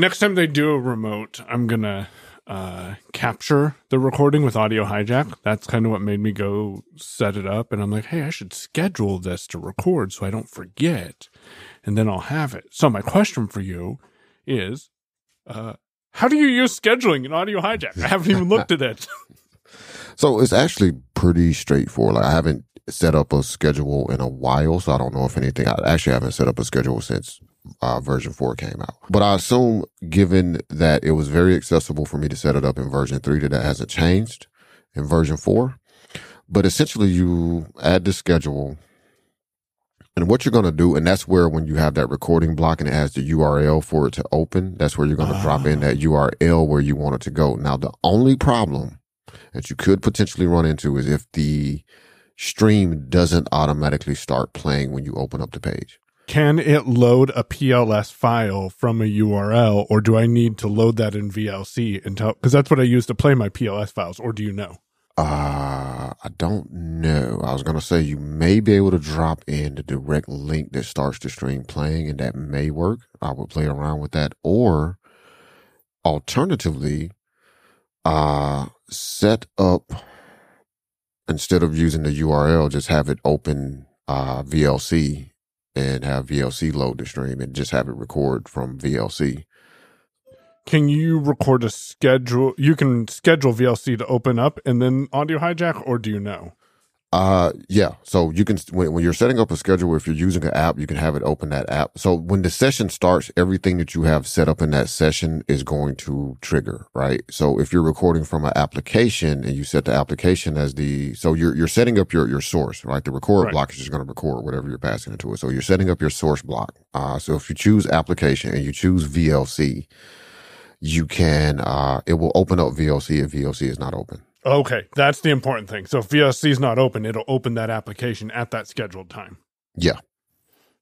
next time they do a remote, I'm gonna uh, capture the recording with audio hijack. That's kind of what made me go set it up. And I'm like, hey, I should schedule this to record so I don't forget, and then I'll have it. So my question for you is, uh, how do you use scheduling in audio hijack? I haven't even looked at it. So it's actually pretty straightforward. Like I haven't set up a schedule in a while, so I don't know if anything. I actually haven't set up a schedule since uh, version four came out. But I assume, given that it was very accessible for me to set it up in version three, that that hasn't changed in version four. But essentially, you add the schedule. And what you're going to do, and that's where when you have that recording block and it has the URL for it to open, that's where you're going to drop in that URL where you want it to go. Now, the only problem that you could potentially run into is if the stream doesn't automatically start playing when you open up the page. Can it load a PLS file from a URL, or do I need to load that in VLC until? Because that's what I use to play my PLS files. Or do you know? Uh, I don't know. I was going to say you may be able to drop in the direct link that starts the stream playing, and that may work. I would play around with that. Or alternatively, uh, set up instead of using the URL, just have it open uh, VLC and have VLC load the stream and just have it record from VLC. Can you record a schedule? You can schedule VLC to open up and then audio hijack, or do you know? Uh, yeah. So you can, when, when you're setting up a schedule, if you're using an app, you can have it open that app. So when the session starts, everything that you have set up in that session is going to trigger, right? So if you're recording from an application and you set the application as the, so you're, you're setting up your, your source, right? The record Right. block is just going to record whatever you're passing into it. So you're setting up your source block. Uh, so if you choose application and you choose VLC, you can, uh, it will open up VLC if VLC is not open. Okay, that's the important thing. So if VLC is not open, it'll open that application at that scheduled time. Yeah.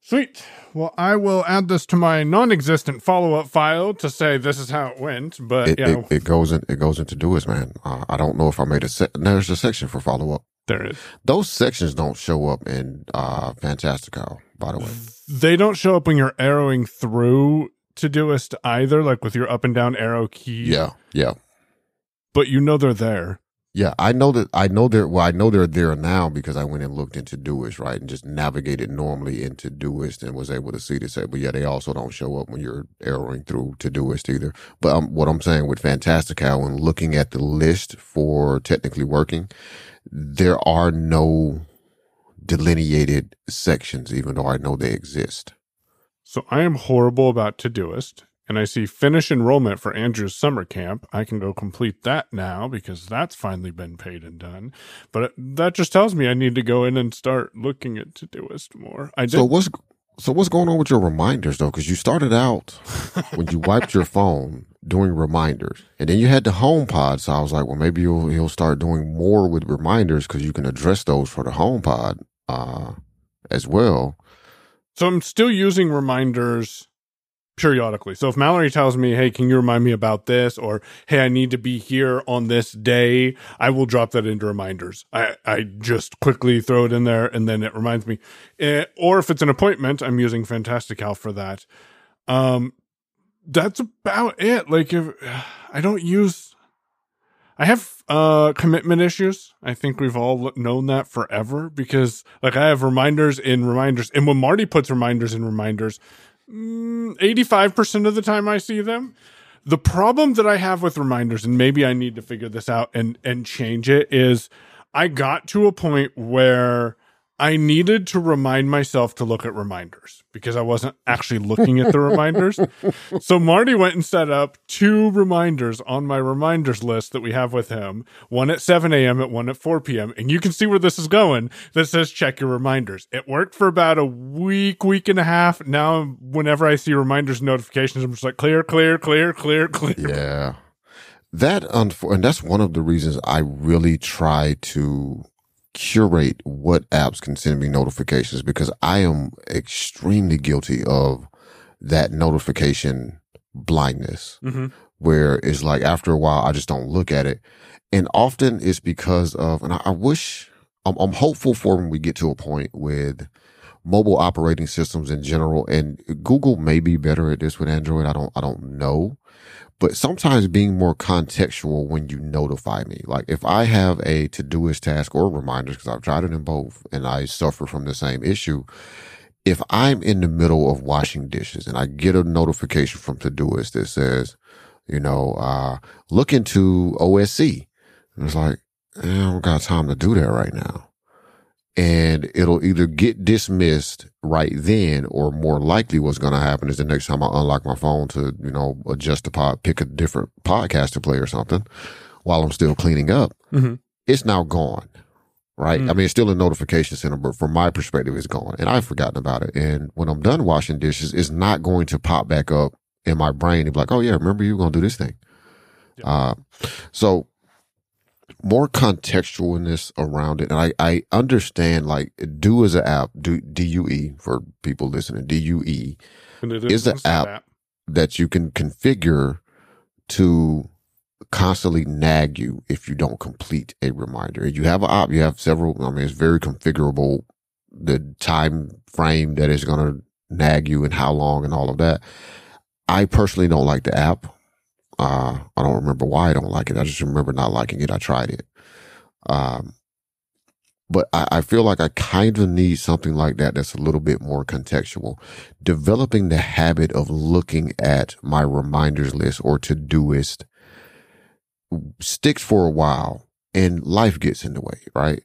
Sweet. Well, I will add this to my non-existent follow-up file to say this is how it went. But it, you know, it, it goes in, it goes into Todoist, man. Uh, I don't know if I made a se- there's a section for follow up. there is. Those sections don't show up in uh Fantastical, by the way. They don't show up when you're arrowing through to Todoist either, like with your up and down arrow key. Yeah, yeah, but you know they're there. Yeah. I know that I know they're well. I know they're there now because I went and looked into Todoist, right, and just navigated normally into Todoist and was able to see this. But yeah, they also don't show up when you're arrowing through to Todoist either. But um, what I'm saying with Fantastical and looking at the list for technically working, there are no delineated sections, even though I know they exist. So I am horrible about Todoist, and I see finish enrollment for Andrew's summer camp. I can go complete that now because that's finally been paid and done. But that just tells me I need to go in and start looking at Todoist more. I did. So what's so what's going on with your reminders though? Because you started out when you wiped your phone doing reminders, and then you had the home pod. So I was like, well, maybe you'll he'll start doing more with reminders because you can address those for the home pod uh, as well. So I'm still using reminders periodically. So if Mallory tells me, "Hey, can you remind me about this?" or "Hey, I need to be here on this day," I will drop that into reminders. I I just quickly throw it in there, and then it reminds me. Eh, or if it's an appointment, I'm using Fantastical for that. Um, that's about it. Like if I don't use. I have uh commitment issues. I think we've all known that forever because like I have reminders in reminders and when Marty puts reminders in reminders, mm, 85% of the time I see them. The problem that I have with reminders and maybe I need to figure this out and and change it is I got to a point where I needed to remind myself to look at reminders because I wasn't actually looking at the reminders. So Marty went and set up two reminders on my reminders list that we have with him one at 7 a.m. and one at 4 p.m. And you can see where this is going that says check your reminders. It worked for about a week, week and a half. Now, whenever I see reminders notifications, I'm just like clear, clear, clear, clear, clear. Yeah, that unfor- and that's one of the reasons I really try to curate what apps can send me notifications because I am extremely guilty of that notification blindness hmm where it's like after a while I just don't look at it. And often it's because of, and I, I wish I'm, I'm hopeful for when we get to a point with mobile operating systems in general, and Google may be better at this with Android. I don't, I don't know, but sometimes being more contextual when you notify me. Like if I have a to Todoist task or reminders, because I've tried it in both and I suffer from the same issue. If I'm in the middle of washing dishes and I get a notification from Todoist that says, you know, uh, look into OSC. And it's like, I don't got time to do that right now and it'll either get dismissed right then or more likely what's going to happen is the next time I unlock my phone to, you know, adjust the pod, pick a different podcast to play or something while I'm still cleaning up. Mm-hmm. It's now gone. Right. Mm-hmm. I mean, it's still a notification center, but from my perspective, it's gone and I've forgotten about it. And when I'm done washing dishes, it's not going to pop back up in my brain and be like, Oh yeah, remember you were going to do this thing. Yeah. Uh, so more contextualness around it. And I, I understand like Due is an app, Do DUE for people listening, DUE is an app, app that you can configure to constantly nag you if you don't complete a reminder. You have an app, you have several, I mean, it's very configurable, the time frame that is going to nag you and how long and all of that. I personally don't like the app. Uh, I don't remember why I don't like it. I just remember not liking it. I tried it. Um, but I, I, feel like I kind of need something like that that's a little bit more contextual. Developing the habit of looking at my reminders list or to Todoist sticks for a while and life gets in the way, right?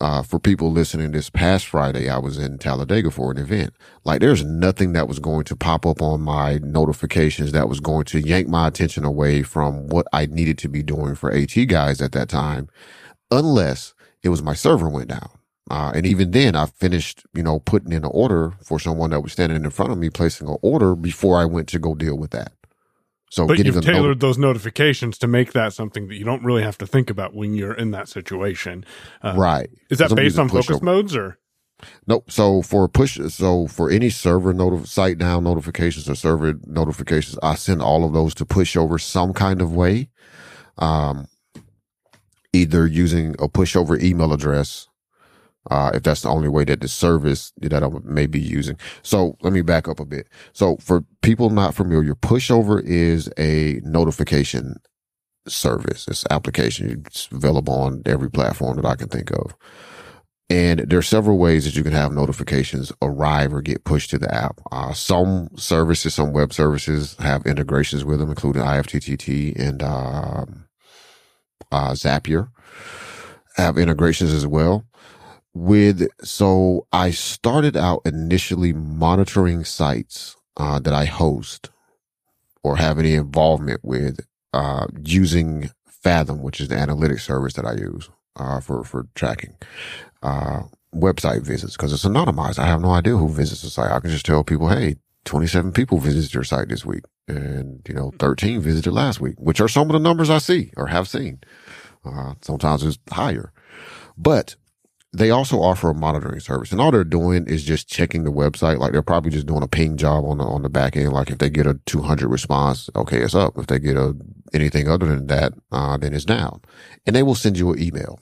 Uh, for people listening this past Friday, I was in Talladega for an event. Like there's nothing that was going to pop up on my notifications that was going to yank my attention away from what I needed to be doing for AT guys at that time, unless it was my server went down. Uh, and even then I finished, you know, putting in an order for someone that was standing in front of me, placing an order before I went to go deal with that. So, but you've tailored those notifications to make that something that you don't really have to think about when you're in that situation, uh, right? Is that based on focus over. modes or? Nope. So for push, so for any server notif- site down notifications or server notifications, I send all of those to pushover some kind of way, um, either using a pushover email address uh, if that's the only way that the service that I may be using. So let me back up a bit. So for people not familiar, pushover is a notification service. It's application. It's available on every platform that I can think of. And there are several ways that you can have notifications arrive or get pushed to the app. Uh, some services, some web services have integrations with them, including IFTTT and, uh, uh, Zapier have integrations as well with so I started out initially monitoring sites uh, that I host or have any involvement with uh, using Fathom, which is the analytics service that I use uh, for for tracking uh, website visits because it's anonymized. I have no idea who visits the site. I can just tell people, hey, 27 people visited your site this week, and you know, 13 visited last week, which are some of the numbers I see or have seen. Uh, sometimes it's higher, but they also offer a monitoring service and all they're doing is just checking the website. Like they're probably just doing a ping job on the, on the back end. Like if they get a 200 response, okay, it's up. If they get a, anything other than that, uh, then it's down and they will send you an email.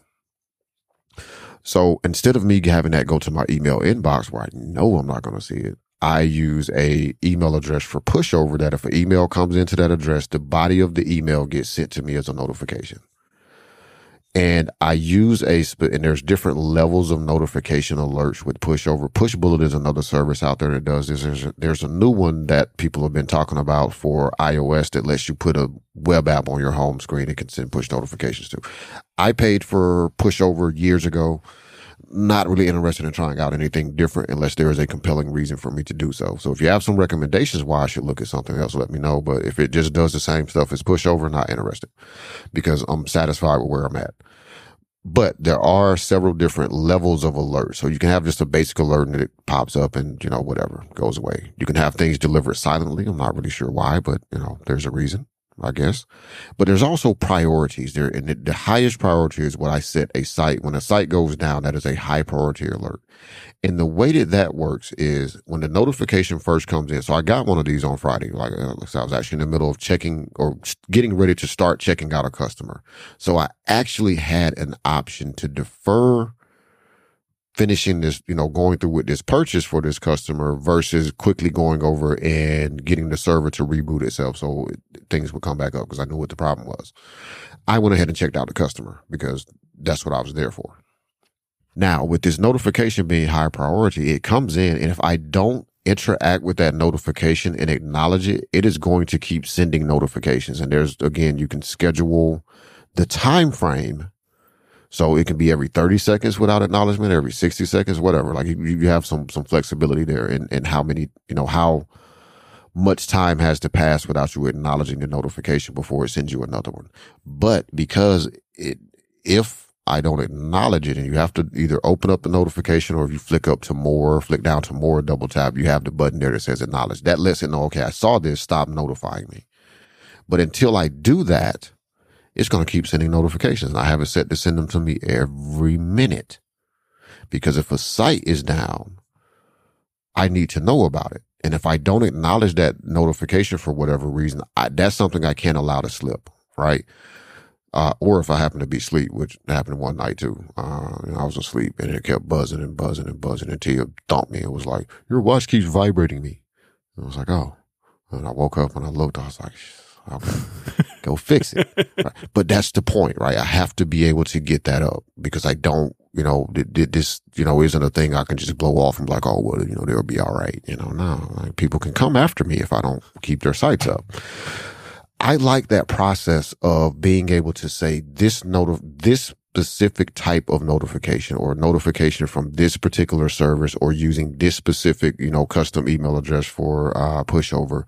So instead of me having that go to my email inbox where I know I'm not going to see it, I use a email address for pushover that if an email comes into that address, the body of the email gets sent to me as a notification and I use a and there's different levels of notification alerts with pushover. Pushbullet is another service out there that does this. There's a, there's a new one that people have been talking about for iOS that lets you put a web app on your home screen and can send push notifications to. I paid for pushover years ago not really interested in trying out anything different unless there is a compelling reason for me to do so. So if you have some recommendations why I should look at something else, let me know. But if it just does the same stuff as pushover, not interested because I'm satisfied with where I'm at. But there are several different levels of alert. So you can have just a basic alert and it pops up and, you know, whatever goes away. You can have things delivered silently. I'm not really sure why, but you know, there's a reason. I guess. But there's also priorities there. And the, the, highest priority is what I set a site. When a site goes down, that is a high priority alert. And the way that that works is when the notification first comes in. So I got one of these on Friday. Like uh, I was actually in the middle of checking or getting ready to start checking out a customer. So I actually had an option to defer finishing this, you know, going through with this purchase for this customer versus quickly going over and getting the server to reboot itself so things would come back up because I knew what the problem was. I went ahead and checked out the customer because that's what I was there for. Now, with this notification being high priority, it comes in and if I don't interact with that notification and acknowledge it, it is going to keep sending notifications. And there's again, you can schedule the time frame so it can be every 30 seconds without acknowledgement, every 60 seconds, whatever. Like you, you have some, some flexibility there in, in how many, you know, how much time has to pass without you acknowledging the notification before it sends you another one. But because it, if I don't acknowledge it and you have to either open up the notification or if you flick up to more, flick down to more, double tap, you have the button there that says acknowledge. That lets it know, okay, I saw this, stop notifying me. But until I do that, it's going to keep sending notifications. I have it set to send them to me every minute because if a site is down, I need to know about it. And if I don't acknowledge that notification for whatever reason, I, that's something I can't allow to slip, right? Uh, or if I happen to be asleep, which happened one night too. Uh, I was asleep and it kept buzzing and buzzing and buzzing until it thumped me. It was like, your watch keeps vibrating me. I was like, oh. And I woke up and I looked, I was like, Go fix it. Right. But that's the point, right? I have to be able to get that up because I don't, you know, this, you know, isn't a thing I can just blow off and be like, oh, well, you know, they'll be all right. You know, no, like people can come after me if I don't keep their sites up. I like that process of being able to say this note this specific type of notification or notification from this particular service or using this specific, you know, custom email address for uh, pushover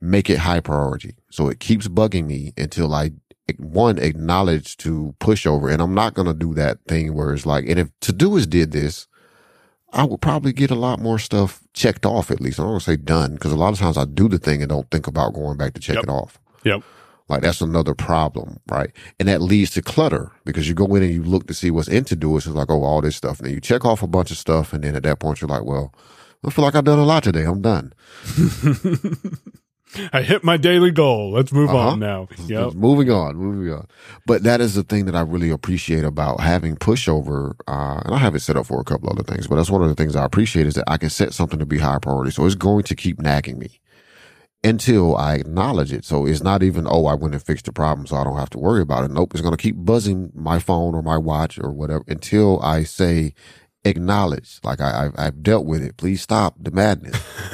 make it high priority. So it keeps bugging me until I one acknowledge to pushover. And I'm not going to do that thing where it's like, and if Todoist did this, I would probably get a lot more stuff checked off at least. I don't want to say done because a lot of times I do the thing and don't think about going back to check yep. it off. Yep. Like that's another problem, right? And that leads to clutter because you go in and you look to see what's in Todoist. It's like, oh, all this stuff. And then you check off a bunch of stuff. And then at that point, you're like, well, I feel like I've done a lot today. I'm done. I hit my daily goal. Let's move uh-huh. on now. Yep. Moving on, moving on. But that is the thing that I really appreciate about having pushover. Uh, and I have it set up for a couple other things, but that's one of the things I appreciate is that I can set something to be high priority. So it's going to keep nagging me until I acknowledge it. So it's not even, oh, I went and fixed the problem, so I don't have to worry about it. Nope. It's going to keep buzzing my phone or my watch or whatever until I say, acknowledge like I, I have dealt with it. Please stop the madness.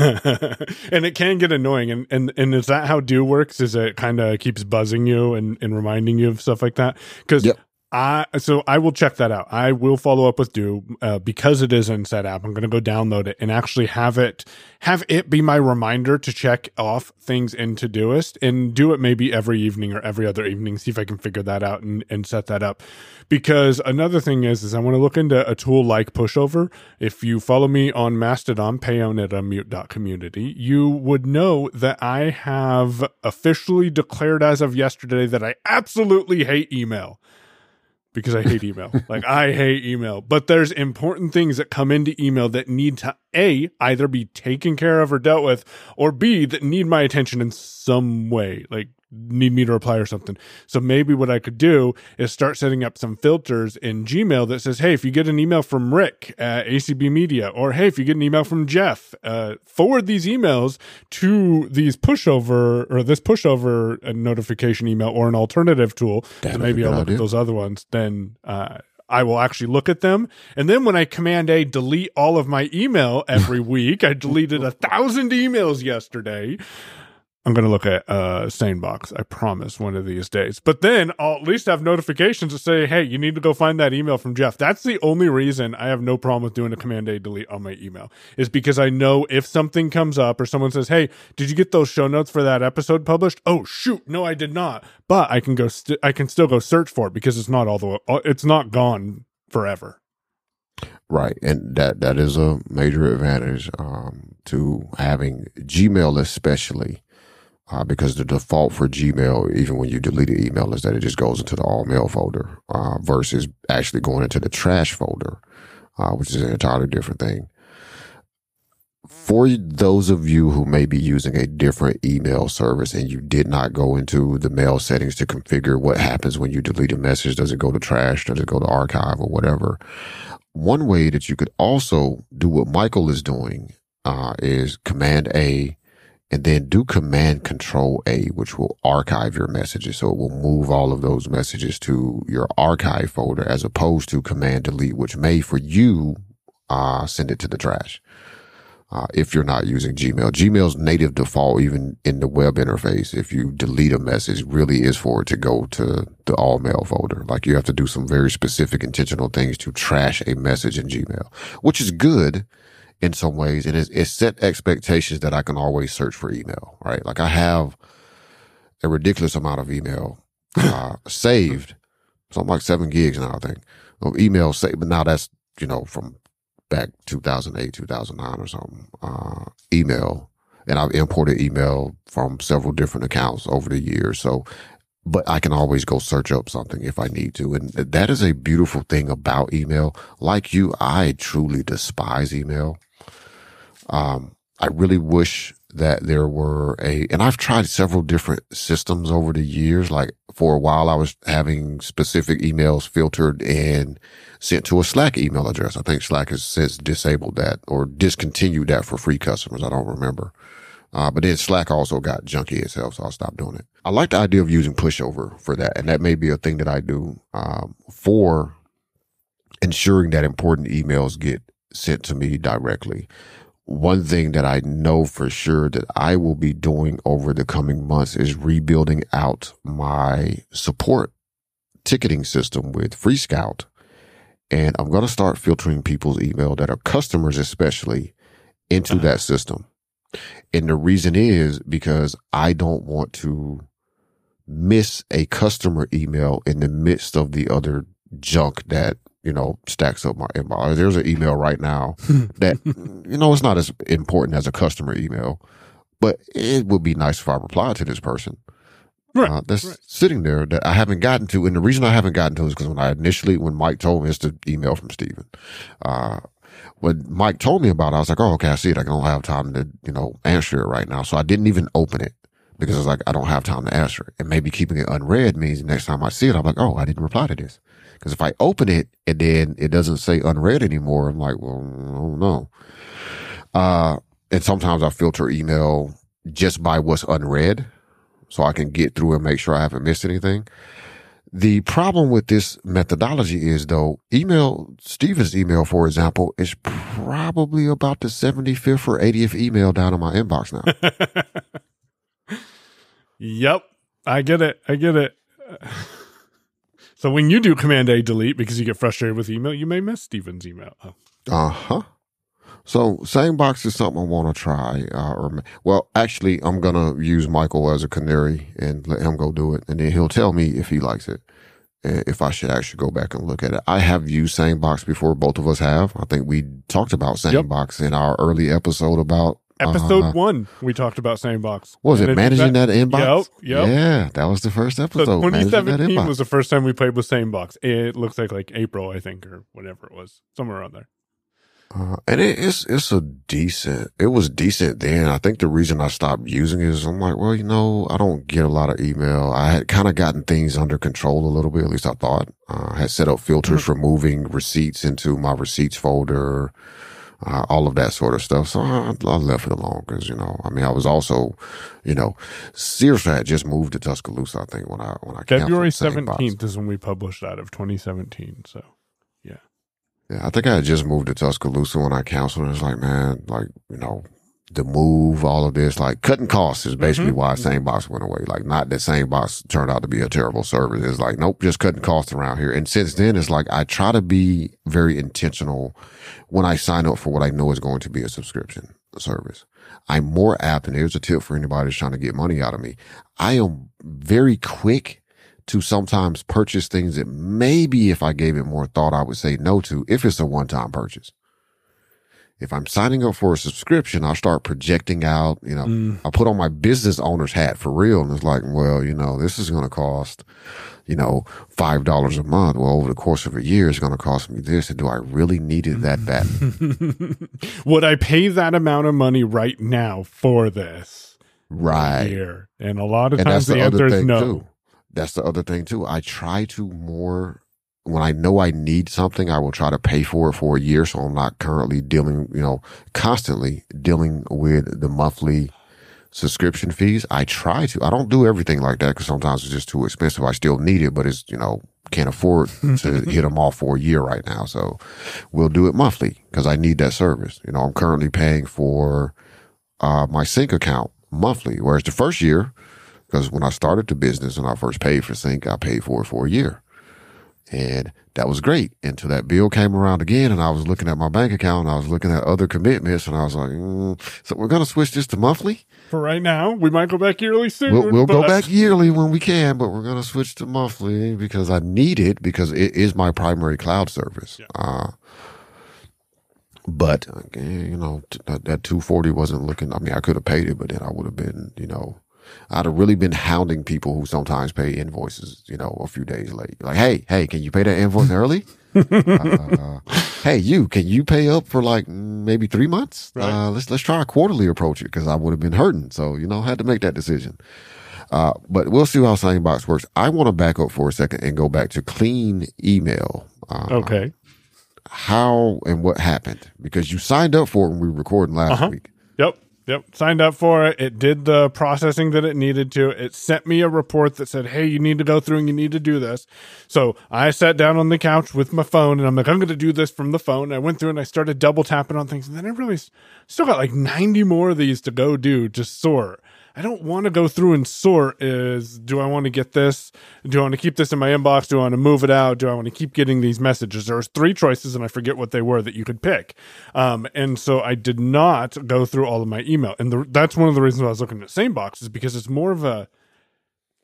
and it can get annoying. And and and is that how Due works? Is it kind of keeps buzzing you and and reminding you of stuff like that? Because yep. I so I will check that out. I will follow up with Due uh, because it is in Setapp. I'm going to go download it and actually have it have it be my reminder to check off things in Todoist and do it maybe every evening or every other evening. See if I can figure that out and, and set that up. Because another thing is is I want to look into a tool like Pushover. If you follow me on Mastodon, payown at unmute.community, you would know that I have officially declared as of yesterday that I absolutely hate email because I hate email. like I hate email. But there's important things that come into email that need to A, either be taken care of or dealt with, or B, that need my attention in some way. Like need me to reply or something. So maybe what I could do is start setting up some filters in Gmail that says, hey, if you get an email from Rick at ACB Media, or hey, if you get an email from Jeff, uh, forward these emails to these pushover or this pushover notification email or an alternative tool. That maybe I'll look idea. at those other ones. Then, uh, I will actually look at them. And then when I command A delete all of my email every week, I deleted a thousand emails yesterday. I'm going to look at uh, SaneBox. I promise one of these days. But then I'll at least have notifications to say, hey, you need to go find that email from Jeff. That's the only reason I have no problem with doing a Command A delete on my email, is because I know if something comes up or someone says, hey, did you get those show notes for that episode published? Oh, shoot. No, I did not. But I can go, st- I can still go search for it because it's not all the uh, it's not gone forever. Right, and that that is a major advantage um, to having Gmail, especially uh, because the default for Gmail, even when you delete an email, is that it just goes into the all mail folder uh, versus actually going into the trash folder, uh, which is an entirely different thing. For those of you who may be using a different email service and you did not go into the mail settings to configure what happens when you delete a message, does it go to trash? Does it go to archive or whatever? one way that you could also do what Michael is doing uh, is Command A and then do Command Control A, which will archive your messages. So it will move all of those messages to your archive folder as opposed to Command Delete, which may for you uh, send it to the trash. Uh, if you're not using Gmail, Gmail's native default, even in the web interface, if you delete a message, really is for it to go to the all mail folder. Like you have to do some very specific intentional things to trash a message in Gmail, which is good in some ways. And it's, it's set expectations that I can always search for email, right? Like I have a ridiculous amount of email, uh, saved. Something like seven gigs now, I think, of email saved. But now that's, you know, from back 2008, 2009 or something, uh, email. And I've imported email from several different accounts over the years. So, but I can always go search up something if I need to. And that is a beautiful thing about email. Like you, I truly despise email. Um, I really wish that there were a, and I've tried several different systems over the years. Like for a while, I was having specific emails filtered and sent to a Slack email address. I think Slack has since disabled that or discontinued that for free customers. I don't remember. Uh, but then Slack also got junky itself, so I stopped doing it. I like the idea of using pushover for that. And that may be a thing that I do, um, for ensuring that important emails get sent to me directly one thing that I know for sure that I will be doing over the coming months is rebuilding out my support ticketing system with FreeScout. And I'm going to start filtering people's email that are customers, especially into uh-huh. that system. And the reason is because I don't want to miss a customer email in the midst of the other junk that you know, stacks up my inbox. There's an email right now that, you know, it's not as important as a customer email, but it would be nice if I replied to this person. Right. Uh, that's right. sitting there that I haven't gotten to. And the reason I haven't gotten to is because when I initially, when Mike told me it's the email from Steven, uh, when Mike told me about it, I was like, oh, okay, I see it. I don't have time to, you know, answer it right now. So I didn't even open it because I was like, I don't have time to answer it. And maybe keeping it unread means next time I see it, I'm like, oh, I didn't reply to this. Because if I open it and then it doesn't say unread anymore, I'm like, well, oh no. Uh, and sometimes I filter email just by what's unread so I can get through and make sure I haven't missed anything. The problem with this methodology is though, email, Steven's email, for example, is probably about the 75th or 80th email down in my inbox now. yep. I get it. I get it. So when you do Command A delete because you get frustrated with email, you may miss Steven's email. Oh. Uh huh. So SaneBox is something I want to try. Uh, or well, actually, I'm gonna use Michael as a canary and let him go do it, and then he'll tell me if he likes it. If I should actually go back and look at it, I have used SaneBox before. Both of us have. I think we talked about SaneBox yep. in our early episode about Episode uh, one, we talked about SaneBox. was it managing that, that, inbox? Yep, yep. Yeah, that was the first episode. So 2017 was the first time we played with SaneBox. It looks like like April, I think, or whatever it was, somewhere around there. Uh, and it, it's it's a decent. It was decent then. I think the reason I stopped using it is I'm like, well, you know, I don't get a lot of email. I had kind of gotten things under control a little bit. At least I thought. Uh, I had set up filters mm-hmm. for moving receipts into my receipts folder uh, all of that sort of stuff. So I, I left it alone because, you know, I mean, I was also, you know, seriously, I just moved to Tuscaloosa, I think, when I, when I February 17th is when we published that of 2017. So, yeah. Yeah. I think I had just moved to Tuscaloosa when I counseled. It was like, man, like, you know, the move, all of this, like cutting costs is basically mm-hmm. why SaneBox went away. Like not that SaneBox turned out to be a terrible service. It's like, nope, just cutting costs around here. And since then, it's like I try to be very intentional when I sign up for what I know is going to be a subscription service. I'm more apt, and here's a tip for anybody who's trying to get money out of me. I am very quick to sometimes purchase things that maybe if I gave it more thought, I would say no to if it's a one time purchase if I'm signing up for a subscription, I'll start projecting out, you know, mm. I put on my business owner's hat for real. And it's like, well, you know, this is going to cost, you know, $5 a month. Well, over the course of a year, it's going to cost me this. And do I really need it that bad? Would I pay that amount of money right now for this? Right. Here? And a lot of and times the, the answer is no. Too. That's the other thing too. I try to more when I know I need something, I will try to pay for it for a year. So I'm not currently dealing, you know, constantly dealing with the monthly subscription fees. I try to. I don't do everything like that because sometimes it's just too expensive. I still need it, but it's, you know, can't afford to hit them all for a year right now. So we'll do it monthly because I need that service. You know, I'm currently paying for uh, my sync account monthly, whereas the first year, because when I started the business and I first paid for sync, I paid for it for a year. And that was great until that bill came around again. And I was looking at my bank account and I was looking at other commitments and I was like, mm, so we're going to switch this to monthly for right now. We might go back yearly soon. We'll, we'll go back yearly when we can, but we're going to switch to monthly because I need it because it is my primary cloud service. Yeah. Uh, but you know, that, that 240 wasn't looking, I mean, I could have paid it, but then I would have been, you know, I'd have really been hounding people who sometimes pay invoices, you know, a few days late. Like, hey, hey, can you pay that invoice early? uh, hey, you, can you pay up for like maybe three months? Right. Uh, let's let's try a quarterly approach it because I would have been hurting. So you know, I had to make that decision. Uh, but we'll see how Sanebox works. I want to back up for a second and go back to clean email. Uh, okay. How and what happened? Because you signed up for it when we were recording last uh-huh. week. Yep. Signed up for it. It did the processing that it needed to. It sent me a report that said, "Hey, you need to go through and you need to do this." So I sat down on the couch with my phone and I'm like, "I'm going to do this from the phone." I went through and I started double tapping on things, and then I really still got like 90 more of these to go do to sort. I don't want to go through and sort is do I want to get this? Do I want to keep this in my inbox? Do I want to move it out? Do I want to keep getting these messages? There's three choices and I forget what they were that you could pick. Um, and so I did not go through all of my email. And the, that's one of the reasons I was looking at SaneBox is because it's more of a,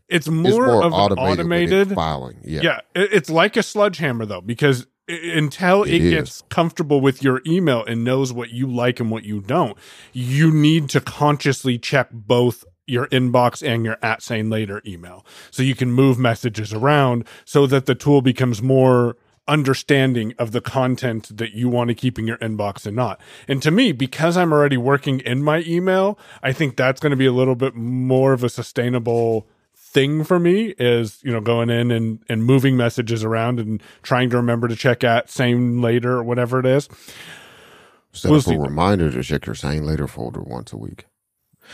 it's more, it's more of automated, automated filing. Yeah. Yeah. It, it's like a sledgehammer though, because until it, it gets comfortable with your email and knows what you like and what you don't, you need to consciously check both your inbox and your at sane later email. So you can move messages around so that the tool becomes more understanding of the content that you want to keep in your inbox and not. And to me, because I'm already working in my email, I think that's going to be a little bit more of a sustainable thing for me is you know going in and and moving messages around and trying to remember to check at Sane later or whatever it is. Set we'll up a reminder to check your Sane later folder once a week.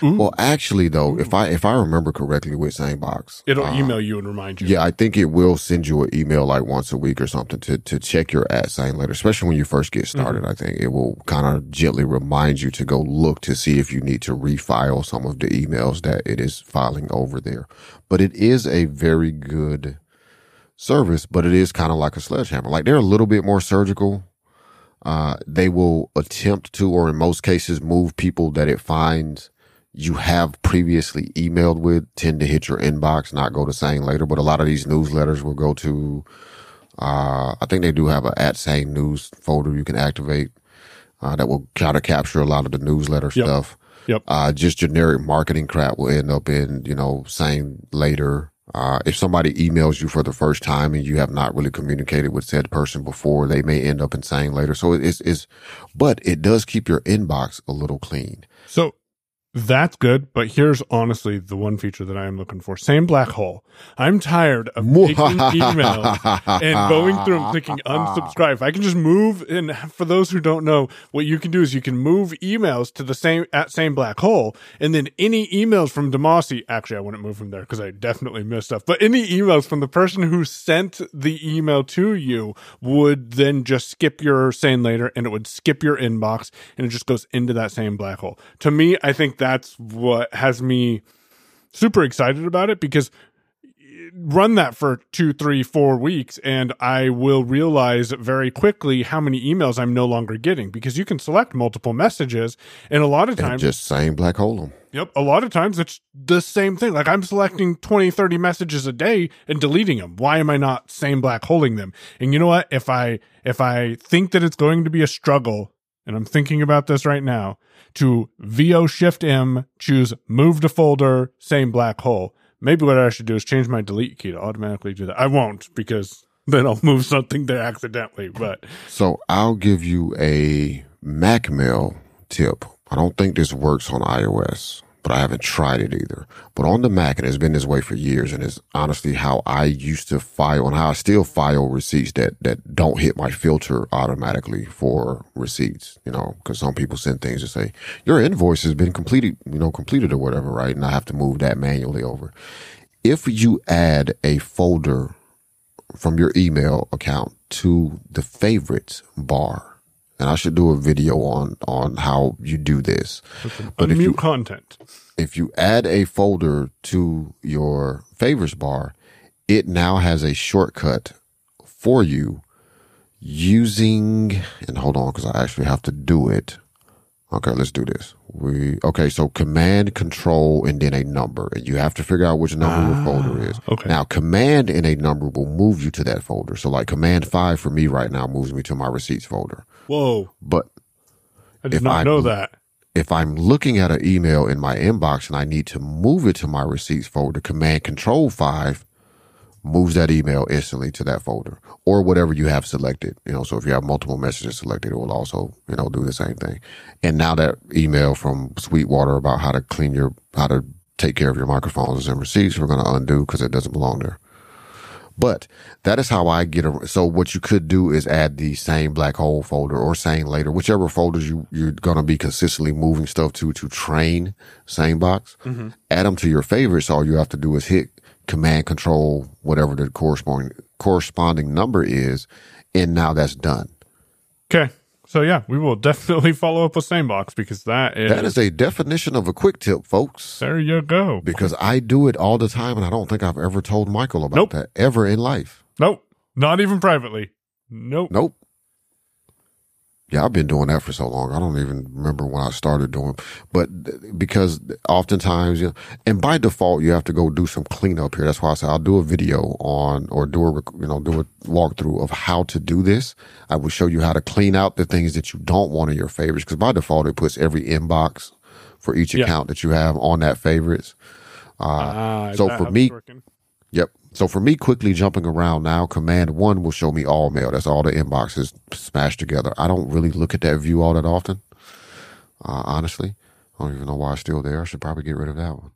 Ooh. Well, actually, though, Ooh. if I if I remember correctly with SaneBox, it'll uh, email you and remind you. Yeah, I think it will send you an email like once a week or something to to check your at Sane later, especially when you first get started. Mm-hmm. I think it will kind of gently remind you to go look to see if you need to refile some of the emails that it is filing over there. But it is a very good service, but it is kind of like a sledgehammer. Like they're a little bit more surgical. Uh, they will attempt to, or in most cases, move people that it finds you have previously emailed with tend to hit your inbox, not go to Sane later. But a lot of these newsletters will go to, uh, I think they do have a at Sane news folder you can activate, uh, that will kind of capture a lot of the newsletter yep. stuff. Yep. Uh, just generic marketing crap will end up in, you know, Sane later. Uh, if somebody emails you for the first time and you have not really communicated with said person before, they may end up in Sane later. So it's, it's, but it does keep your inbox a little clean. That's good, but here's honestly the one feature that I am looking for. Sane black hole. I'm tired of taking emails and going through and clicking unsubscribe. If I can just move, and for those who don't know, what you can do is you can move emails to the same at Sane black hole, and then any emails from Damashe. Actually, I wouldn't move from there because I definitely missed stuff. But any emails from the person who sent the email to you would then just skip your sane later, and it would skip your inbox, and it just goes into that Sane black hole. To me, I think that that's what has me super excited about it because run that for two, three, four weeks, and I will realize very quickly how many emails I'm no longer getting because you can select multiple messages, and a lot of times and just Sane black hole them. Yep, a lot of times it's the same thing. Like I'm selecting 20, 30 messages a day and deleting them. Why am I not same black holding them? And you know what? If I if I think that it's going to be a struggle, and I'm thinking about this right now, to VO Shift M, choose move to folder, Sane black hole. Maybe what I should do is change my delete key to automatically do that. I won't because then I'll move something there accidentally. But so I'll give you a Mac Mail tip. I don't think this works on iOS, but I haven't tried it either. But on the Mac, and it's been this way for years, and it's honestly how I used to file and how I still file receipts that, that don't hit my filter automatically for receipts, you know, cause some people send things to say, your invoice has been completed, you know, completed or whatever, right? And I have to move that manually over. If you add a folder from your email account to the favorites bar, and I should do a video on on how you do this. But if you content, if you add a folder to your favorites bar, it now has a shortcut for you using. And hold on, because I actually have to do it. Okay, let's do this. We okay, so command control and then a number. And you have to figure out which number ah, your folder is. Okay. Now command and a number will move you to that folder. So like command five for me right now moves me to my receipts folder. Whoa. But I did not I'm, know that. If I'm looking at an email in my inbox and I need to move it to my receipts folder, command control five moves that email instantly to that folder or whatever you have selected. You know, so if you have multiple messages selected, it will also, you know, do the same thing. And now that email from Sweetwater about how to clean your, how to take care of your microphones and receipts, we're going to undo because it doesn't belong there. But that is how I get a, so what you could do is add the Sane black hole folder or Sane later, whichever folders you, you're going to be consistently moving stuff to, to train SaneBox, mm-hmm. add them to your favorites. All you have to do is hit command control, whatever the corresponding, corresponding number is. And now that's done. Okay. So yeah, we will definitely follow up with SaneBox because that is that is a definition of a quick tip, folks. There you go. Because I do it all the time, and I don't think I've ever told Michael about nope. that ever in life. Nope, not even privately. Nope. Nope. Yeah, I've been doing that for so long. I don't even remember when I started doing, but because oftentimes, you know, and by default, you have to go do some cleanup here. That's why I say I'll do a video on or do a, you know, do a walkthrough of how to do this. I will show you how to clean out the things that you don't want in your favorites. Cause by default, it puts every inbox for each account that you have on that favorites. Uh, uh so for me, yep. So for me, quickly jumping around now, command one will show me all mail. That's all the inboxes smashed together. I don't really look at that view all that often. Uh, honestly, I don't even know why it's still there. I should probably get rid of that one.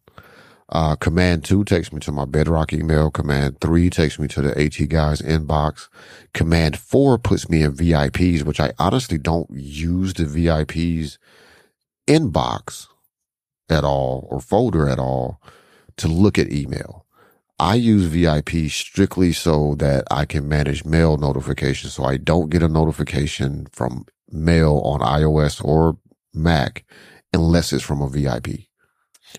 Uh, command two takes me to my bedrock email. Command three takes me to the AT guys inbox. Command four puts me in VIPs, which I honestly don't use the VIPs inbox at all or folder at all to look at email. I use VIP strictly so that I can manage mail notifications. So I don't get a notification from mail on iOS or Mac unless it's from a VIP.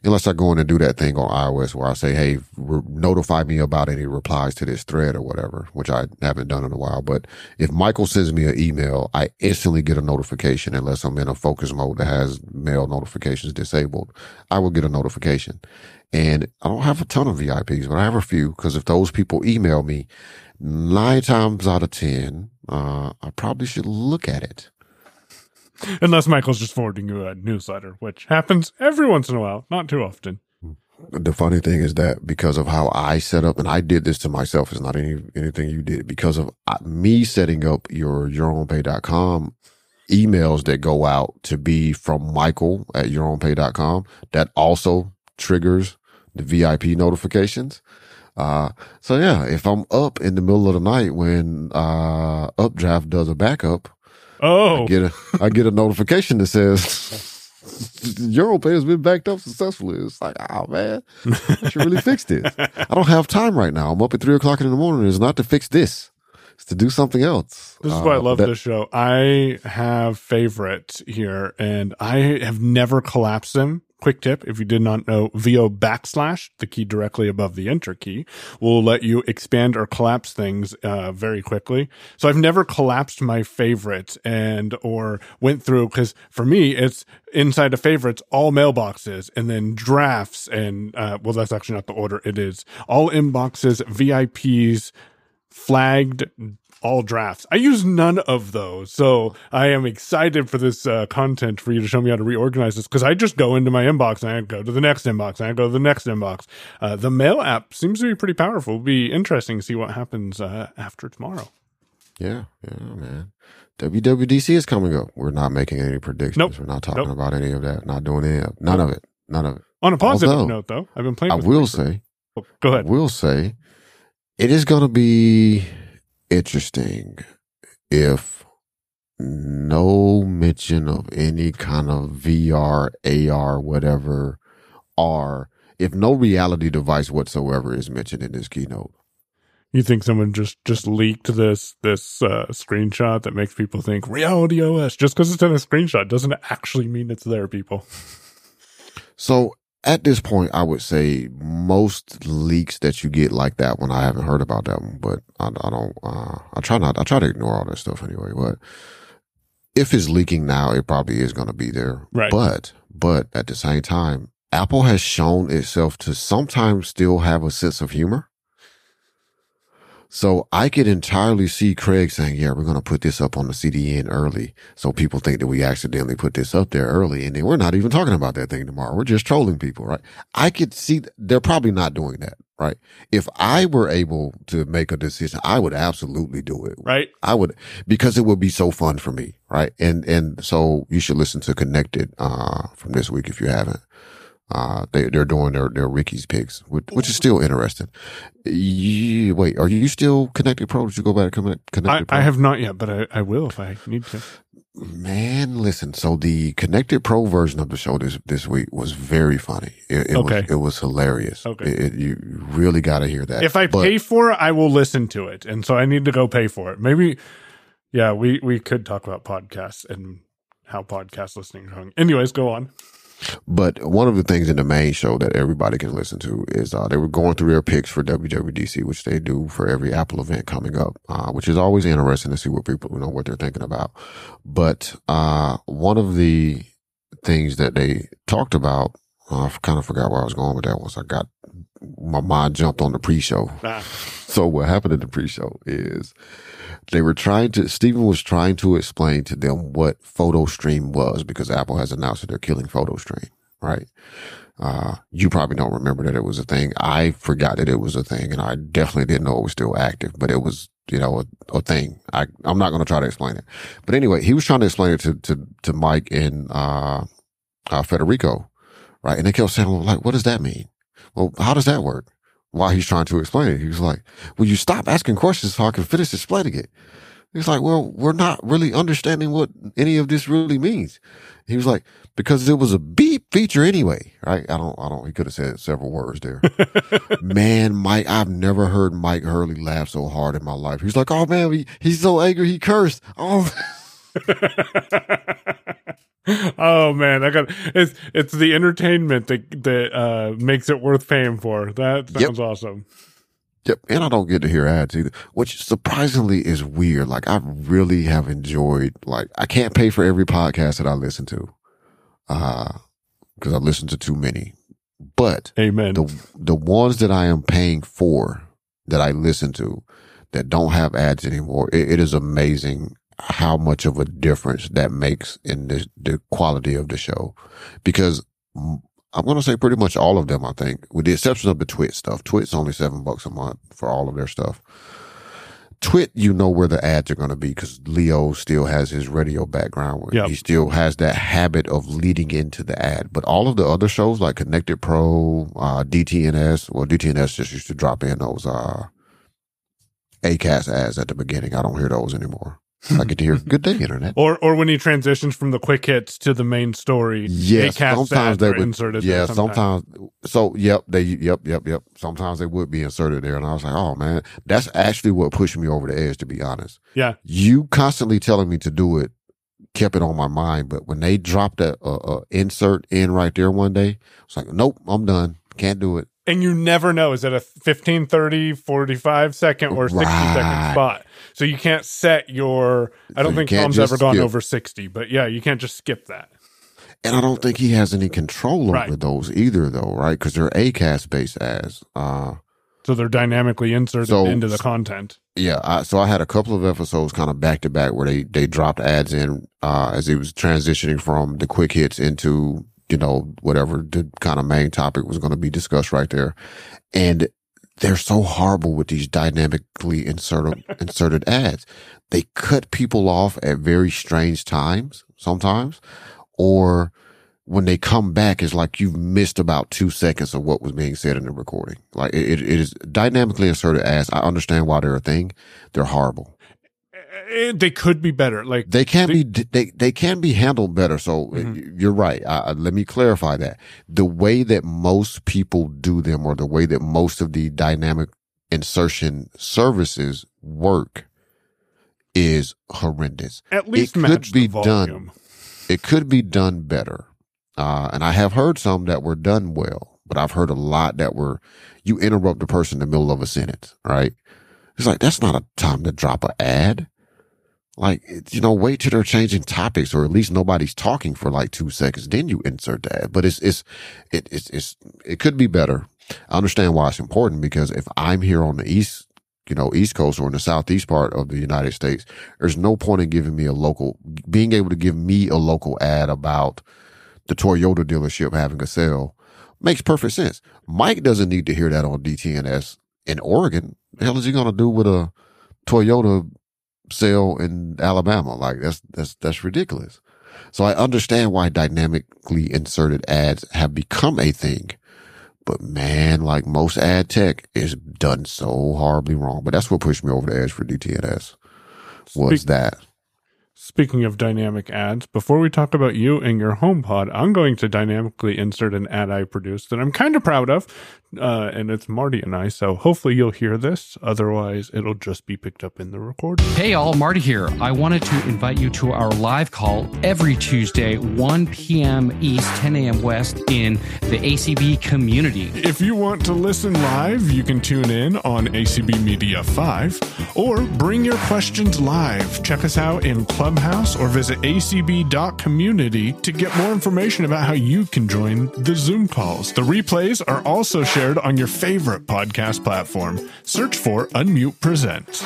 Unless I go in and do that thing on iOS where I say, Hey, re- notify me about any replies to this thread or whatever, which I haven't done in a while. But if Michael sends me an email, I instantly get a notification unless I'm in a focus mode that has mail notifications disabled. I will get a notification. And I don't have a ton of VIPs, but I have a few because if those people email me, nine times out of 10, uh, I probably should look at it. Unless Michael's just forwarding you a newsletter, which happens every once in a while, not too often. The funny thing is that because of how I set up, and I did this to myself, it's not any, anything you did, because of uh, me setting up your yourownpay.com emails that go out to be from Michael at yourownpay.com, that also triggers the VIP notifications. Uh, so yeah, if I'm up in the middle of the night when, uh, Updraft does a backup, oh, I get a, I get a notification that says, Europay has been backed up successfully. It's like, oh man, I should really fix this. I don't have time right now. I'm up at three o'clock in the morning. It's not to fix this. It's to do something else. This is why I uh, love that, this show. I have favorites here and I have never collapsed them Quick tip, if you did not know, VO backslash, the key directly above the enter key, will let you expand or collapse things uh, very quickly. So I've never collapsed my favorites and or went through because for me it's inside of favorites all mailboxes and then drafts and uh, well that's actually not the order. It is all inboxes, VIPs, flagged all drafts. I use none of those. So I am excited for this uh, content for you to show me how to reorganize this because I just go into my inbox and I go to the next inbox and I go to the next inbox. Uh, the mail app seems to be pretty powerful. It'll be interesting to see what happens uh, after tomorrow. Yeah, yeah, man. WWDC is coming up. We're not making any predictions. Nope. We're not talking nope. about any of that. Not doing any of none of it. None of it. On a positive Although, note, though, I've been playing. I will say, Oh, Go I ahead. will say, it is going to be interesting if no mention of any kind of VR, AR, whatever, R, if no reality device whatsoever is mentioned in this keynote. You think someone just just leaked this this uh, screenshot that makes people think Reality OS just because it's in a screenshot doesn't actually mean it's there, people. So at this point, I would say most leaks that you get like that one, I haven't heard about that one, but I, I don't, uh, I try not, I try to ignore all that stuff anyway, but if it's leaking now, it probably is going to be there. Right. But, but at the same time, Apple has shown itself to sometimes still have a sense of humor. So I could entirely see Craig saying, yeah, we're going to put this up on the CDN early. So people think that we accidentally put this up there early. And then we're not even talking about that thing tomorrow. We're just trolling people, right? I could see th- they're probably not doing that, right? If I were able to make a decision, I would absolutely do it. Right? I would, because it would be so fun for me, right? And, and so you should listen to Connected, uh, from this week if you haven't. Uh, they, they're doing their, their Rickies picks, which, which is still interesting. You, wait, are you still Connected Pro? Did you go back to Connect- I, Pro? I have not yet, but I, I will if I need to. Man, listen. So the Connected Pro version of the show this this week was very funny. It, it Okay. was it was hilarious. Okay. It- it- you really got to hear that. If I But- pay for it, I will listen to it, and so I need to go pay for it. Maybe, yeah, we we could talk about podcasts and how podcast listening is going. Anyways, go on. But one of the things in the main show that everybody can listen to is uh, they were going through their picks for WWDC, which they do for every Apple event coming up, uh, which is always interesting to see what people you know what they're thinking about. But uh, one of the things that they talked about, I kind of forgot where I was going with that once I got my mind jumped on the pre-show. Ah, So what happened in the pre-show is they were trying to, Stephen was trying to explain to them what photo stream was because Apple has announced that they're killing photo stream, right? Uh, you probably don't remember that it was a thing. I forgot that it was a thing and I definitely didn't know it was still active, but it was, you know, a, a thing. I, I'm not going to try to explain it, but anyway, he was trying to explain it to, to, to Mike and, uh, uh, Federico, right? And they kept saying, well, like, what does that mean? Well, how does that work? While he's trying to explain it, he was like, will you stop asking questions so I can finish explaining it? He's like, well, we're not really understanding what any of this really means. He was like, because it was a beep feature anyway, right? I don't, I don't, he could have said several words there. man, Mike, I've never heard Mike Hurley laugh so hard in my life. He's like, oh man, he, he's so angry he cursed. Oh, oh man, I got it's it's the entertainment that that uh, makes it worth paying for. That Yep. sounds awesome. Yep. And I don't get to hear ads either, which surprisingly is weird. Like I really have enjoyed, like I can't pay for every podcast that I listen to. Uh, cause I listen to too many, but Amen. the, the ones that I am paying for that I listen to that don't have ads anymore, it, it is amazing how much of a difference that makes in the, the quality of the show. Because I'm going to say pretty much all of them, I think, with the exception of the Twit stuff. Twit's only seven bucks a month for all of their stuff. Twit, you know where the ads are going to be because Leo still has his radio background. Yep. He still has that habit of leading into the ad. But all of the other shows like Connected Pro, uh, DTNS, well, DTNS just used to drop in those, uh, Acast ads at the beginning. I don't hear those anymore. I get to hear good day internet. or or when he transitions from the quick hits to the main story. Yes, sometimes they would. inserted Yeah, there sometimes. So, yep, they, yep, yep, yep. Sometimes they would be inserted there, and I was like, oh man, that's actually what pushed me over the edge. To be honest, Yeah. you constantly telling me to do it kept it on my mind, but when they dropped that uh, uh, insert in right there one day, it's like, nope, I'm done, can't do it. And you never know is it a 15, 30, 45 second or 60 second Right. spot. So you can't set your I don't you think Tom's ever gone skip. over 60, but yeah, you can't just skip that. And I don't think he has any control over Right. those either, though, right? Because they're Acast based ads. Uh, So they're dynamically inserted So- into the content. Yeah, I, so I had a couple of episodes kind of back to back where they they dropped ads in uh, as he was transitioning from the quick hits into you know whatever the kind of main topic was going to be discussed right there, and they're so horrible with these dynamically inserted inserted ads. They cut people off at very strange times sometimes, or when they come back, it's like you've missed about two seconds of what was being said in the recording. Like it, it is dynamically inserted ads. I understand why they're a thing. They're horrible. Eh, they could be better. Like They can be they they can be handled better. So uh, Mhm. you're right. Uh, let me clarify that the way that most people do them, or the way that most of the dynamic insertion services work, is horrendous. at least it could be done. It could be done better. Uh, and I have heard some that were done well, but I've heard a lot that were you interrupt the person in the middle of a sentence, right? It's like that's not a time to drop an ad. Like, you know, wait till they're changing topics or at least nobody's talking for like two seconds. Then you insert that. But it's, it's, it, it's, it's, it could be better. I understand why it's important because if I'm here on the East, you know, East Coast or in the Southeast part of the United States, there's no point in giving me a local, being able to give me a local ad about the Toyota dealership having a sale makes perfect sense. Mike doesn't need to hear that on DTNS in Oregon. The hell is he going to do with a Toyota sale in Alabama? Like that's, that's, that's ridiculous. So I understand why dynamically inserted ads have become a thing. But man, like most ad tech is done so horribly wrong. But that's what pushed me over the edge for DTNS was Speak- that. Speaking of dynamic ads, before we talk about you and your HomePod, I'm going to dynamically insert an ad I produced that I'm kind of proud of, uh, and it's Marty and I. So hopefully you'll hear this. Otherwise, it'll just be picked up in the recording. Hey, all, Marty here. I wanted to invite you to our live call every Tuesday, 1 p.m. East, 10 a.m. West, in the ACB community. If you want to listen live, you can tune in on ACB Media 5 or bring your questions live. Check us out in Clubhouse or visit acb.community to get more information about how you can join the Zoom calls. The replays are also shared on your favorite podcast platform. Search for Unmute Presents.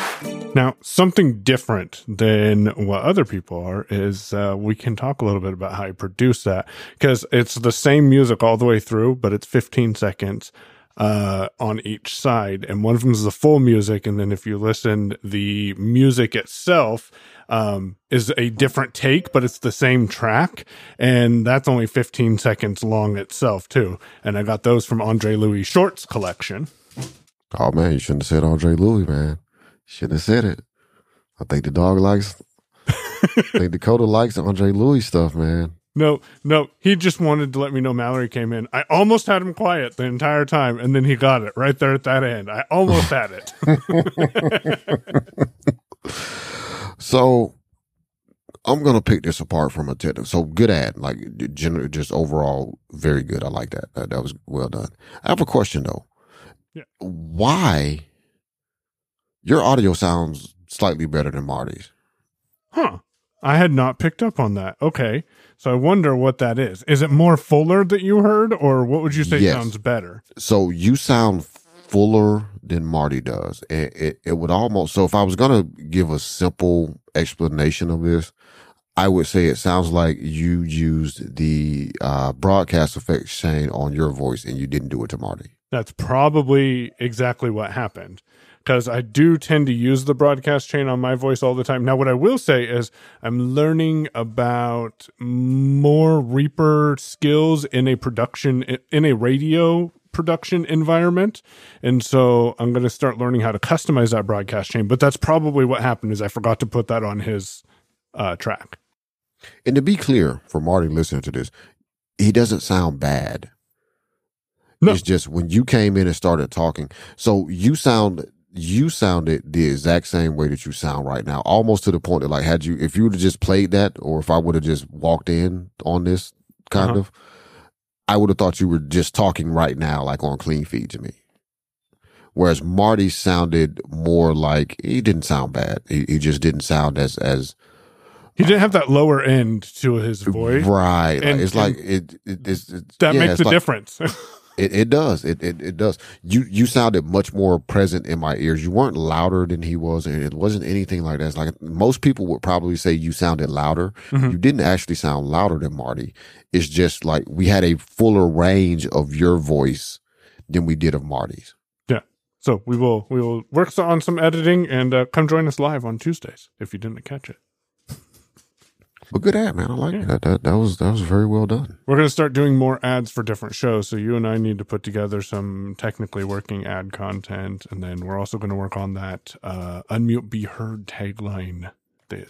Now, something different than what other people are is uh, we can talk a little bit about how I produce that because it's the same music all the way through, but it's 15 seconds uh, on each side. And one of them is the full music. And then if you listen, the music itself um, is a different take, but it's the same track. And that's only 15 seconds long itself, too. And I got those from Andre Louis Shorts collection. Oh man, you shouldn't have said Andre Louis, man. Shouldn't have said it. I think the dog likes. I think Dakota likes the Andre Louis stuff, man. No, no, he just wanted to let me know Mallory came in. I almost had him quiet the entire time, and then he got it right there at that end. I almost had it. So I'm gonna pick this apart from a technical. So good ad, like generally, just overall, very good. I like that. That, that was well done. I have a question though. Yeah. Why your audio sounds slightly better than Marty's? huh. I had not picked up on that. Okay. So I wonder what that is. Is it more fuller that you heard, or what would you say Yes. sounds better? So you sound fuller than Marty does. It, it, it would almost, so if I was going to give a simple explanation of this, I would say it sounds like you used the uh, broadcast effect chain on your voice and you didn't do it to Marty. That's probably exactly what happened. Because I do tend to use the broadcast chain on my voice all the time. Now, what I will say is I'm learning about more Reaper skills in a production, in a radio production environment. And so I'm going to start learning how to customize that broadcast chain. But that's probably what happened is I forgot to put that on his uh, track. And to be clear for Marty listening to this, he doesn't sound bad. No. It's just when you came in and started talking. So you sound you sounded the exact same way that you sound right now, almost to the point that like had you if you would have just played that, or if I would have just walked in on this kind Uh-huh. of, I would have thought you were just talking right now, like on clean feed to me. Whereas Marty sounded more like he didn't sound bad. He, he just didn't sound as as He didn't have that lower end to his voice. right. Like, And- it's like it, it it's, it's That yeah, makes it's a like- difference. It, it does. It, it it does. You you sounded much more present in my ears. You weren't louder than he was, and it wasn't anything like that. It's like most people would probably say you sounded louder. Mhm. You didn't actually sound louder than Marty. It's just like we had a fuller range of your voice than we did of Marty's. Yeah. So we will we will work on some editing and uh, come join us live on Tuesdays if you didn't catch it. But good ad, man. I like Yeah. that. that. That was that was very well done. We're going to start doing more ads for different shows. So you and I need to put together some technically working ad content, and then we're also going to work on that uh, "unmute be heard" tagline. That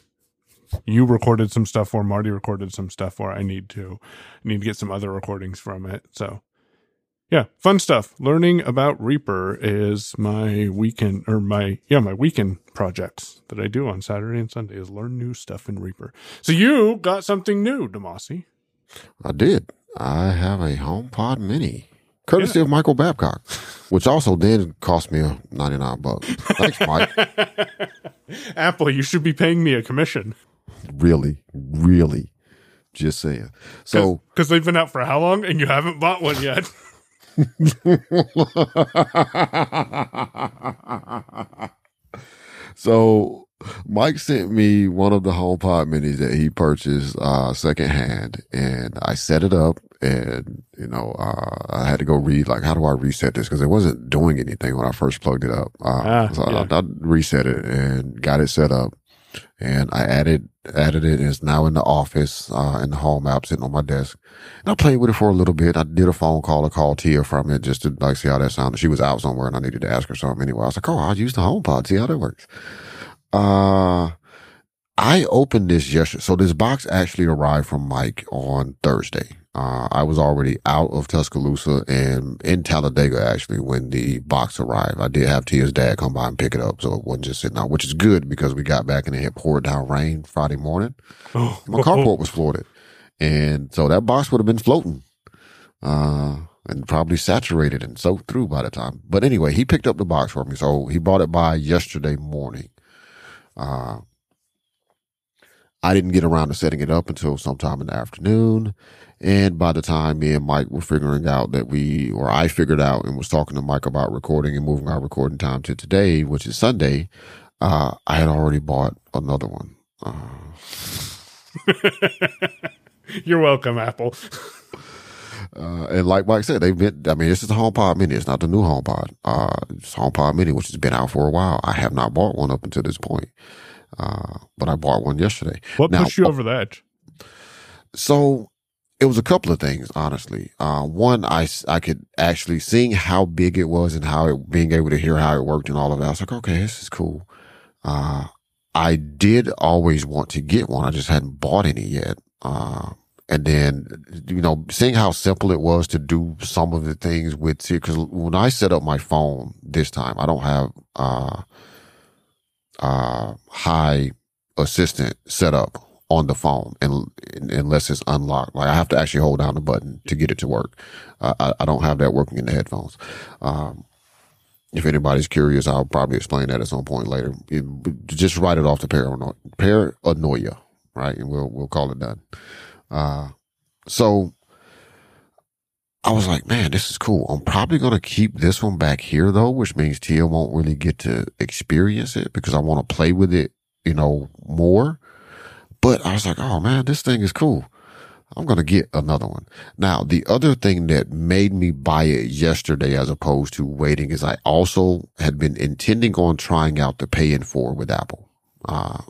you recorded some stuff for, Marty recorded some stuff for. I need to I need to get some other recordings from it. So yeah, fun stuff. Learning about Reaper is my weekend or my yeah my weekend projects that I do on Saturday and Sunday is learn new stuff in Reaper. So you got something new, Damashe. I did. I have a HomePod Mini, courtesy of Michael Babcock, which also then cost me ninety nine bucks. Thanks, Mike. Apple, you should be paying me a commission. really, really, just saying. So because they've been out for how long and you haven't bought one yet? so Mike sent me one of the HomePod minis that he purchased uh secondhand and I set it up and you know uh I had to go read like how do I reset this because it wasn't doing anything when I first plugged it up. Uh, Ah, so yeah. I, I reset it and got it set up and I added added it. It's now in the office, uh, in the home app sitting on my desk. And I played with it for a little bit. I did a phone call. I called Tia from it just to like see how that sounded. She was out somewhere and I needed to ask her something anyway. I was like, oh, I'll use the home HomePod, see how that works. Uh, I opened this yesterday. So this box actually arrived from Mike on Thursday. Uh, I was already out of Tuscaloosa and in Talladega actually when the box arrived. I did have Tia's dad come by and pick it up. So it wasn't just sitting out, which is good because we got back and it had poured down rain Friday morning. Oh, My carport was flooded. And so that box would have been floating, uh, and probably saturated and soaked through by the time. But anyway, he picked up the box for me. So he brought it by yesterday morning. Uh, I didn't get around to setting it up until sometime in the afternoon. And by the time me and Mike were figuring out that we, or I figured out and was talking to Mike about recording and moving our recording time to today, which is Sunday, uh, I had already bought another one. Uh, You're welcome, Apple. Uh, and like Mike said, they've been, I mean, this is the HomePod Mini. It's not the new HomePod. Uh, it's HomePod Mini, which has been out for a while. I have not bought one up until this point. Uh, but I bought one yesterday. What Now- pushed you over the edge? So it was a couple of things, honestly. Uh, one, I could actually seeing how big it was and how it, being able to hear how it worked and all of that. I was like, okay, this is cool. Uh, I did always want to get one. I just hadn't bought any yet. Uh, and then, you know, seeing how simple it was to do some of the things with it. Cause when I set up my phone this time, I don't have, uh, uh, high assistant set up on the phone and unless it's unlocked. Like I have to actually hold down the button to get it to work. Uh, I, I don't have that working in the headphones. Um, if anybody's curious, I'll probably explain that at some point later. It- just write it off to paranoia, right? And we'll, we'll call it done. Uh, so I was like, man, this is cool. I'm probably going to keep this one back here though, which means Tia won't really get to experience it because I want to play with it, you know, more. But I was like, oh man, this thing is cool. I'm going to get another one. Now, the other thing that made me buy it yesterday as opposed to waiting is I also had been intending on trying out the pay in four with Apple. Uh,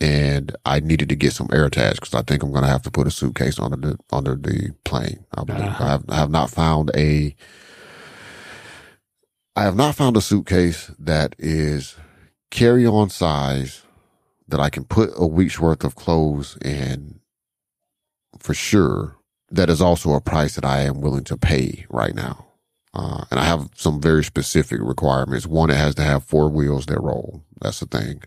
and I needed to get some air tags because I think I'm going to have to put a suitcase under the, under the plane. I believe Uh-huh. I have, I have not found a, I have not found a suitcase that is carry on size that I can put a week's worth of clothes in for sure. That is also a price that I am willing to pay right now. Uh, and I have some very specific requirements. One, it has to have four wheels that roll. That's the thing.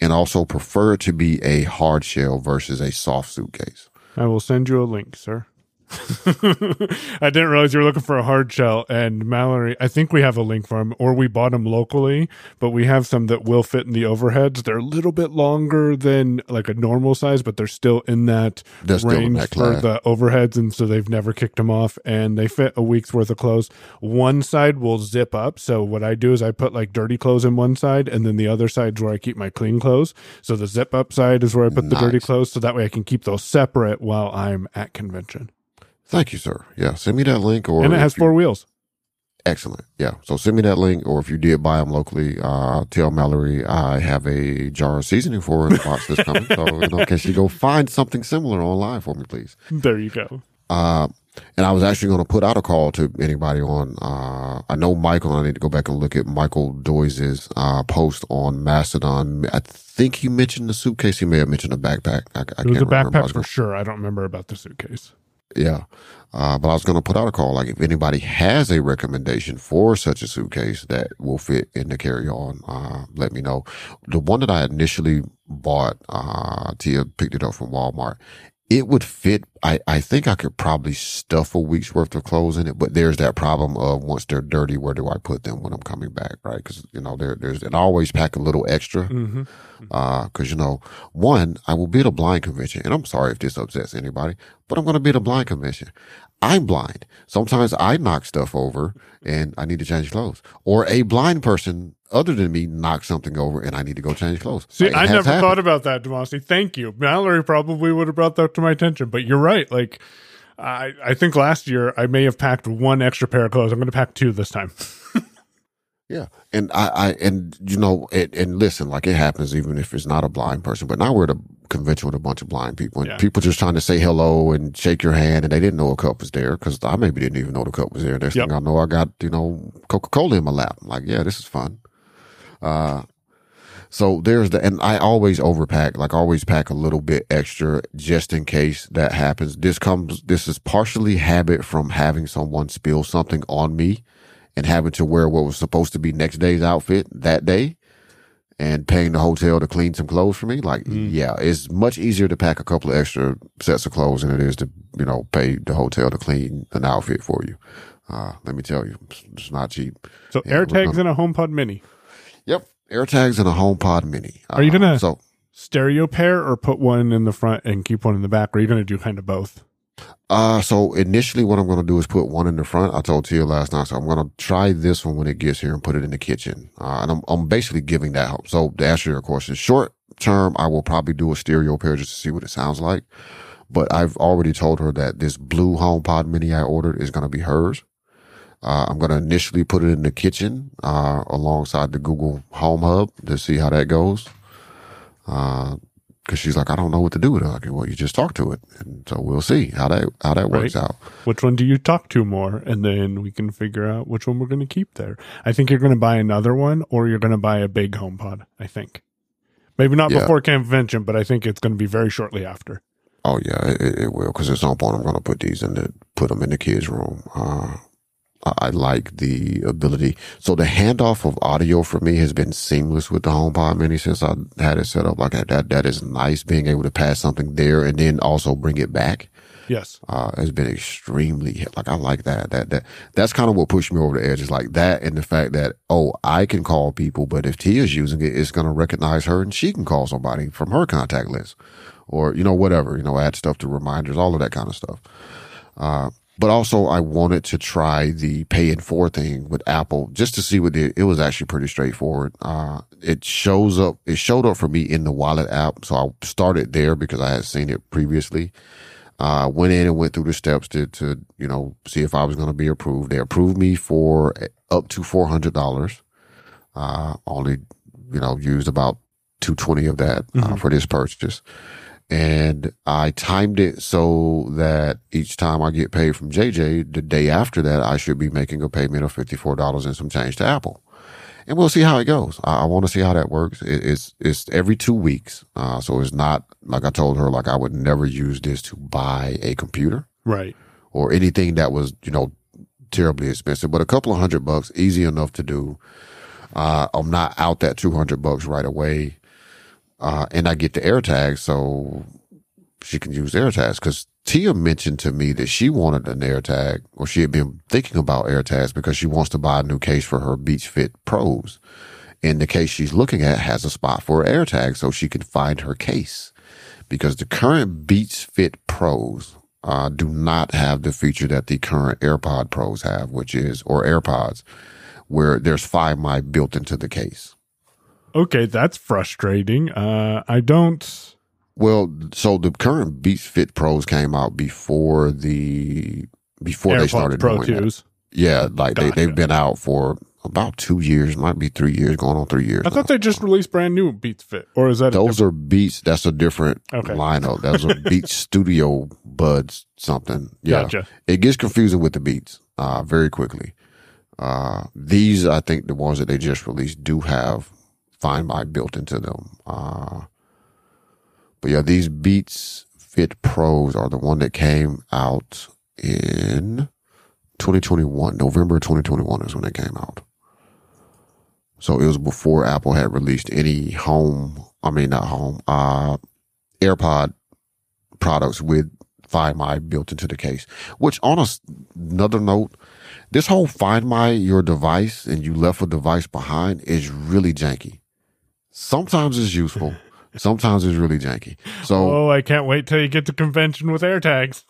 And also prefer to be a hard shell versus a soft suitcase. I will send you a link, sir. I didn't realize you were looking for a hard shell. And Mallory, I think we have a link for them, or we bought them locally, but we have some that will fit in the overheads. They're a little bit longer than like a normal size, but they're still in that They're still in range that for the overheads. And so they've never kicked them off. And they fit a week's worth of clothes. One side will zip up. So what I do is I put like dirty clothes in one side, and then the other side's where I keep my clean clothes. So the zip up side is where I put the dirty clothes. So that way I can keep those separate while I'm at convention. Thank you, sir. Yeah. Send me that link or and it has you- four wheels. Excellent. Yeah. So send me that link, or if you did buy them locally, uh, tell Mallory I have a jar of seasoning for her in the box that's coming. so, you know, can she go find something similar online for me, please? There you go. Uh, and I was actually going to put out a call to anybody on, uh, I know Michael, I need to go back and look at Michael Doyse's, uh, post on Mastodon. I think he mentioned the suitcase. He may have mentioned a backpack. I, I It was a remember. Backpack was for sure. I don't remember about the suitcase. Yeah. Uh, but I was going to put out a call. Like if anybody has a recommendation for such a suitcase that will fit in the carry on, uh, let me know. The one that I initially bought, uh, Tia picked it up from Walmart. It would fit. I, I think I could probably stuff a week's worth of clothes in it, but there's that problem of once they're dirty, where do I put them when I'm coming back? Right. Cause you know, there, there's, and I always pack a little extra. hmm Uh, cause you know, one, I will be at a blind convention and I'm sorry if this upsets anybody, but I'm going to be at a blind convention. I'm blind. Sometimes I knock stuff over and I need to change clothes or a blind person other than me knock something over and I need to go change clothes. See, It I never happened. thought about that, Damashe. Thank you. Mallory probably would have brought that to my attention, but you're right. Like, I, I think last year I may have packed one extra pair of clothes. I'm going to pack two this time. Yeah. And I, I, and you know, it, and listen, like it happens even if it's not a blind person, but now we're at a convention with a bunch of blind people and Yeah. people just trying to say hello and shake your hand and they didn't know a cup was there because I maybe didn't even know the cup was there. Next Yep. thing I know, I got, you know, Coca-Cola in my lap. I'm like, yeah, this is fun. Uh, so there's the, and I always overpack, like always pack a little bit extra just in case that happens. This comes, this is partially habit from having someone spill something on me and having to wear what was supposed to be next day's outfit that day and paying the hotel to clean some clothes for me. Like, Mm. yeah, it's much easier to pack a couple of extra sets of clothes than it is to, you know, pay the hotel to clean an outfit for you. Uh, let me tell you, it's, not cheap. So Yeah, AirTags and a HomePod Mini. Yep. AirTags and a HomePod Mini. Are you gonna- So, Stereo pair or put one in the front and keep one in the back? Or are you going to do kind of both? Uh, so initially what I'm going to do is put one in the front. I told Tia last night, so I'm going to try this one when it gets here and put it in the kitchen. Uh, and I'm, I'm basically giving that hope. So to answer your question, short term, I will probably do a stereo pair just to see what it sounds like. But I've already told her that this blue HomePod mini I ordered is going to be hers. Uh, I'm going to initially put it in the kitchen, uh, alongside the Google Home Hub to see how that goes. Uh, cause she's like, I don't know what to do with it. Like, well, you just talk to it. And so we'll see how that, how that works Right. out. Which one do you talk to more? And then we can figure out which one we're going to keep there. I think you're going to buy another one or you're going to buy a big HomePod. I think. Maybe not Yeah. before convention, but I think it's going to be very shortly after. Oh yeah, it, it- it will. Because at some point, I'm going to put these in the put them in the kids' room. Uh, I, like the ability. So the handoff of audio for me has been seamless with the HomePod Mini since I had it set up like that. That that is nice. Being able to pass something there and then also bring it back Yes. uh, has been extremely like I like that. That that that's kind of what pushed me over the edge. Is like that and the fact that oh I can call people, but if Tia's using it, it's gonna recognize her and she can call somebody from her contact list, or you know whatever you know add stuff to reminders, all of that kind of stuff. Uh, but also I wanted to try the pay in four thing with Apple just to see what it, it was actually pretty straightforward. Uh, it shows up, it showed up for me in the wallet app. So I started there because I had seen it previously uh, went in and went through the steps to, to, you know, see if I was going to be approved. They approved me for up to $400. Uh, only, you know, used about 220 of that, uh, Mhm. for this purchase. And I timed it so that each time I get paid from JJ, the day after that, I should be making a payment of $54 and some change to Apple. And we'll see how it goes. I, I want to see how that works. It, it's, it's every two weeks. Uh, so it's not like I told her, like I would never use this to buy a computer Right. or anything that was, you know, terribly expensive, but a couple of hundred bucks, easy enough to do. Uh, I'm not out that 200 bucks right away. Uh, and I get the AirTag so she can use AirTags because Tia mentioned to me that she wanted an AirTag or she had been thinking about AirTags because she wants to buy a new case for her Beats Fit Pros. And the case she's looking at has a spot for an AirTag so she can find her case because the current Beats Fit Pros uh, do not have the feature that the current AirPod Pros have, which is, or AirPods, where there's Find My built into the case. Okay, that's frustrating. Uh, I don't. Well, so the current Beats Fit Pros came out before the before they started Pro doing that. Yeah, like they, Gotcha. they've been out for about two years, might be three years, going on three years. I thought they just released brand new Beats Fit, or is that a Those are Beats. That's a different Okay. lineup. Those are Beats Studio Buds something. Yeah, Gotcha. it gets confusing with the Beats uh, very quickly. Uh, these, I think, the ones that they just released do have Find My built into them. Uh, but yeah, these Beats Fit Pros are the one that came out in 2021. November 2021 is when they came out. So it was before Apple had released any home, I mean, not home, uh, AirPod products with Find My built into the case. Which on a another note, this whole Find My your device and you left a device behind is really janky. Sometimes it's useful. Sometimes it's really janky. So Oh, I can't wait till you get to convention with AirTags.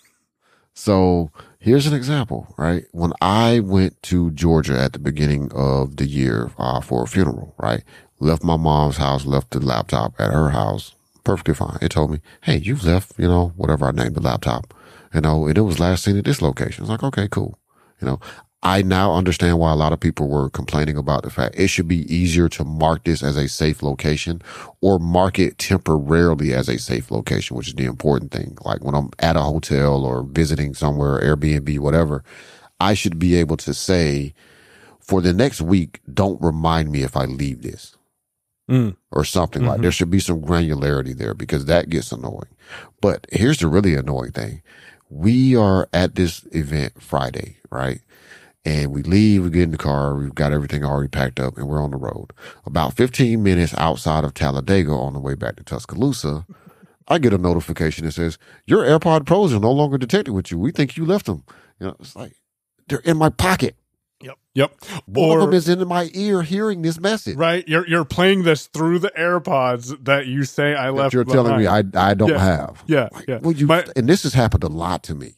So here's an example, right? When I went to Georgia at the beginning of the year uh, for a funeral, right? Left my mom's house, left the laptop at her house. Perfectly fine. It told me, hey, you've left, you know, whatever I named the laptop. You know, and it was last seen at this location. It's like, okay, cool. You know, I now understand why a lot of people were complaining about the fact it should be easier to mark this as a safe location or mark it temporarily as a safe location, which is the important thing. Like when I'm at a hotel or visiting somewhere, Airbnb, whatever, I should be able to say for the next week, don't remind me if I leave this Mm. or something like there should be some granularity there because that gets annoying. But here's the really annoying thing. We are at this event Friday, right? And we leave, we get in the car, we've got everything already packed up and we're on the road. About 15 minutes outside of Talladega on the way back to Tuscaloosa, I get a notification that says, your AirPod Pros are no longer detected with you. We think you left them. You know, it's like, they're in my pocket. Yep. Yep. One of them is in my ear hearing this message. right, you're you're playing this through the AirPods that you say I that left. you're telling me I. I don't Yeah. have. Yeah, Like, yeah. Well, you, My- and this has happened a lot to me.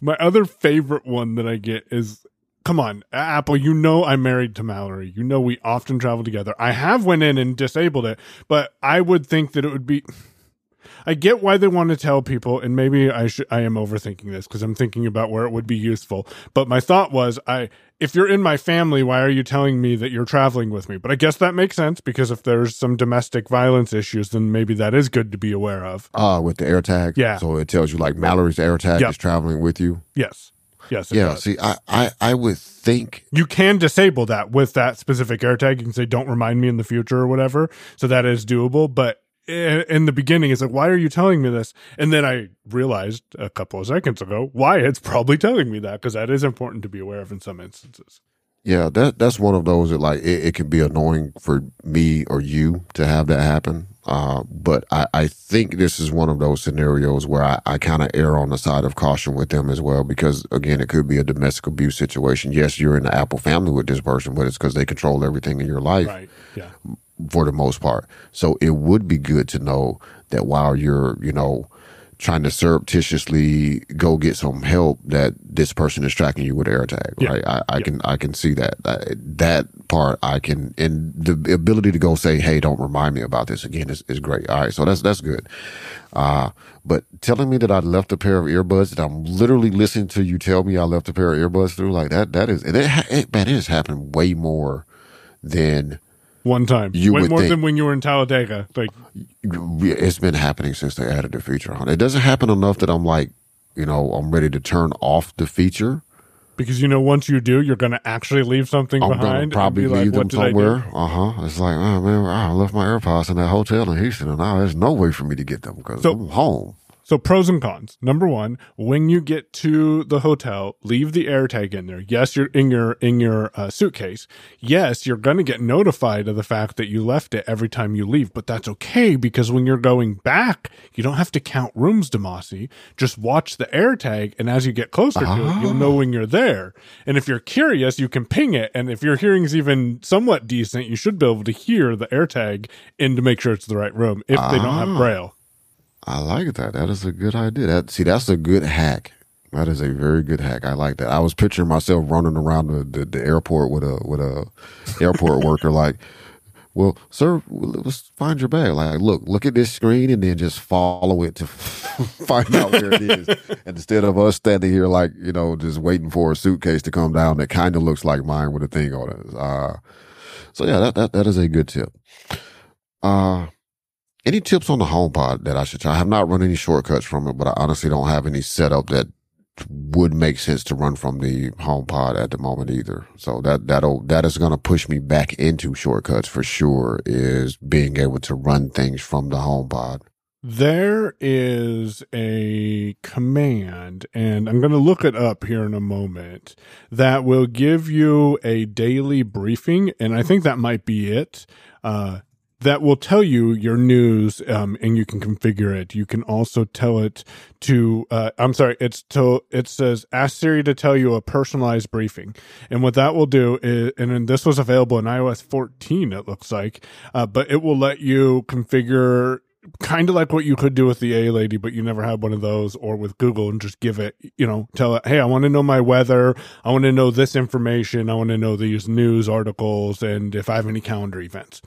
My other favorite one that I get is come on, Apple, you know I'm married to Mallory. You know we often travel together. I have went in and disabled it, but I would think that it would be I get why they want to tell people and maybe I should I am overthinking this because I'm thinking about where it would be useful. But my thought was I if you're in my family, why are you telling me that you're traveling with me? But I guess that makes sense because if there's some domestic violence issues, then maybe that is good to be aware of. Uh, with the AirTag. Yeah. So it tells you like Mallory's AirTag Yep. is traveling with you. Yes. Yes. Yeah. does. See, I, I, I would think you can disable that with that specific AirTag. You can say, "Don't remind me in the future" or whatever. So that is doable. But in the beginning, it's like, "Why are you telling me this?" And then I realized a couple of seconds ago why it's probably telling me that because that is important to be aware of in some instances. Yeah, that that's one of those that like it, it can be annoying for me or you to have that happen. Uh, but I, I think this is one of those scenarios where I, I kind of err on the side of caution with them as well because again, it could be a domestic abuse situation. Yes, you're in the Apple family with this person, but it's because they control everything in your life Right? Yeah. for the most part. So it would be good to know that while you're, you know, trying to surreptitiously go get some help, that this person is tracking you with AirTag, Yeah. right? I, I can, I can see that. that. That part I can, and the ability to go say, "Hey, don't remind me about this again," is, is great. All right, so that's that's good. Uh, but telling me that I left a pair of earbuds that I'm literally listening to you tell me I left a pair of earbuds through like that, that is, and it, it man, it has happened way more than One time, You way would more think- than when you were in Talladega. Like, it's been happening since they added the feature on. It doesn't happen enough that I'm like, you know, I'm ready to turn off the feature. because you know, once you do, you're going to actually leave something I'm behind. probably be like, leave them "What did I do?" somewhere. Uh huh. It's like, oh man, I left my AirPods in that hotel in Houston, and now there's no way for me to get them because So- I'm home. So pros and cons. Number one, when you get to the hotel, leave the AirTag in there. Yes, you're in your in your uh, suitcase. Yes, you're going to get notified of the fact that you left it every time you leave, but that's okay because when you're going back, you don't have to count rooms, Damashe. Just watch the AirTag, and as you get closer to it, you'll know when you're there. And if you're curious, you can ping it. And if your hearing's even somewhat decent, you should be able to hear the AirTag and to make sure it's the right room if they don't have Ah. braille. I like that. That is a good idea. That see, that's a good hack. That is a very good hack. I like that. I was picturing myself running around the, the, the airport with a with a airport worker like, Well, sir, let's find your bag. Like, look, look at this screen and then just follow it to find out where it is. and instead of us standing here, like, you know, just waiting for a suitcase to come down that kind of looks like mine with a thing on it. Uh, so yeah, that, that, that is a good tip. Uh, any tips on the HomePod that I should try? I have not run any shortcuts from it, but I honestly don't have any setup that would make sense to run from the HomePod at the moment either. So that that'll that is going to push me back into shortcuts for sure. Is being able to run things from the HomePod. There is a command, and I'm going to look it up here in a moment, that will give you a daily briefing, and I think that might be it. Uh, that will tell you your news um, and you can configure it. You can also tell it to, uh, I'm sorry, it's to, it says, ask Siri to tell you a personalized briefing. And what that will do is, and this was available in iOS 14, it looks like, uh, but it will let you configure kind of like what you could do with the A lady, but you never had one of those, or with Google and just give it, you know, tell it, hey, I want to know my weather. I want to know this information. I want to know these news articles and if I have any calendar events.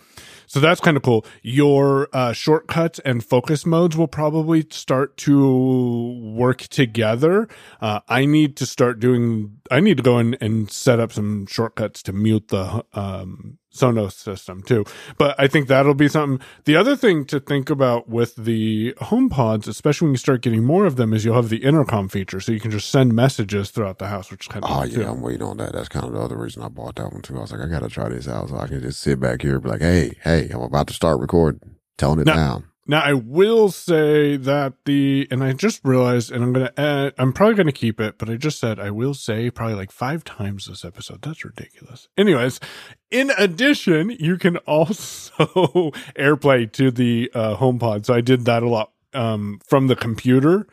So that's kind of cool. Your uh, shortcuts and focus modes will probably start to work together. Uh, I need to start doing, I need to go in and set up some shortcuts to mute the um, Sonos system too. But I think that'll be something. The other thing to think about with the HomePods, especially when you start getting more of them, is you'll have the intercom feature, so you can just send messages throughout the house, which is kind of oh yeah, too. I'm waiting on that. That's kind of the other reason I bought that one too. I was like, I gotta try this out, so I can just sit back here and be like, hey, hey, I'm about to start recording, telling it now, down. Now I will say that the and I just realized and I'm gonna add I'm probably gonna keep it, but I just said I will say probably like five times this episode. That's ridiculous. Anyways, in addition, you can also AirPlay to the uh, HomePod. So I did that a lot um, from the computer.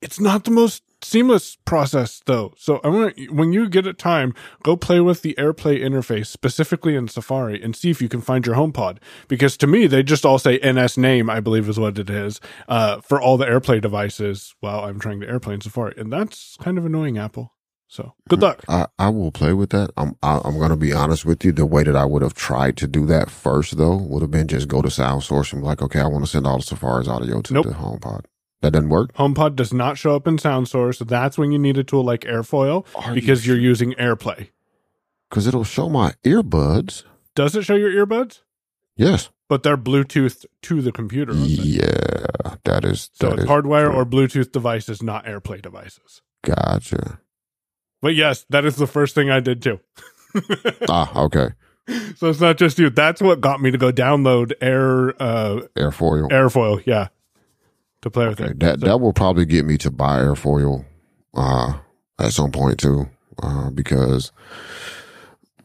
It's not the most seamless process though. So I want when you get a time, go play with the AirPlay interface specifically in Safari and see if you can find your HomePod. Because to me, they just all say NS name, I believe is what it is, uh, for all the AirPlay devices while I'm trying to AirPlay in Safari, and that's kind of annoying, Apple. So good luck. I, I will play with that. I'm I, am i am going to be honest with you. The way that I would have tried to do that first, though, would have been just go to SoundSource and be like, okay, I want to send all the Safari's audio to nope. the HomePod. That doesn't work. HomePod does not show up in SoundSource. That's when you need a tool like Airfoil Are because you are using AirPlay. Because it'll show my earbuds. Does it show your earbuds? Yes. But they're Bluetooth to the computer. Yeah, that is. So that hardware or Bluetooth devices, not AirPlay devices. Gotcha. But yes, that is the first thing I did too. ah, okay. So it's not just you. That's what got me to go download Air uh Airfoil. Airfoil, yeah to play with it. That so. that will probably get me to buy airfoil uh, at some point too, uh, because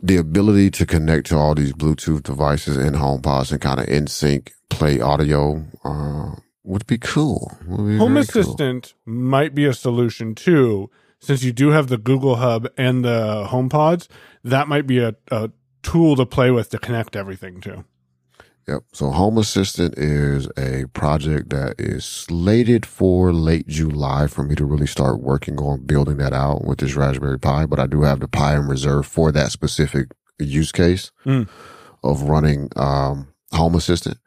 the ability to connect to all these Bluetooth devices and HomePods and kind of in sync play audio uh, would be cool. Would be Home Assistant cool. might be a solution too, since you do have the Google Hub and the HomePods. That might be a, a tool to play with to connect everything to. Yep. So Home Assistant is a project that is slated for late July for me to really start working on building that out with this Raspberry Pi. But I do have the Pi in reserve for that specific use case mm. of running um, Home Assistant.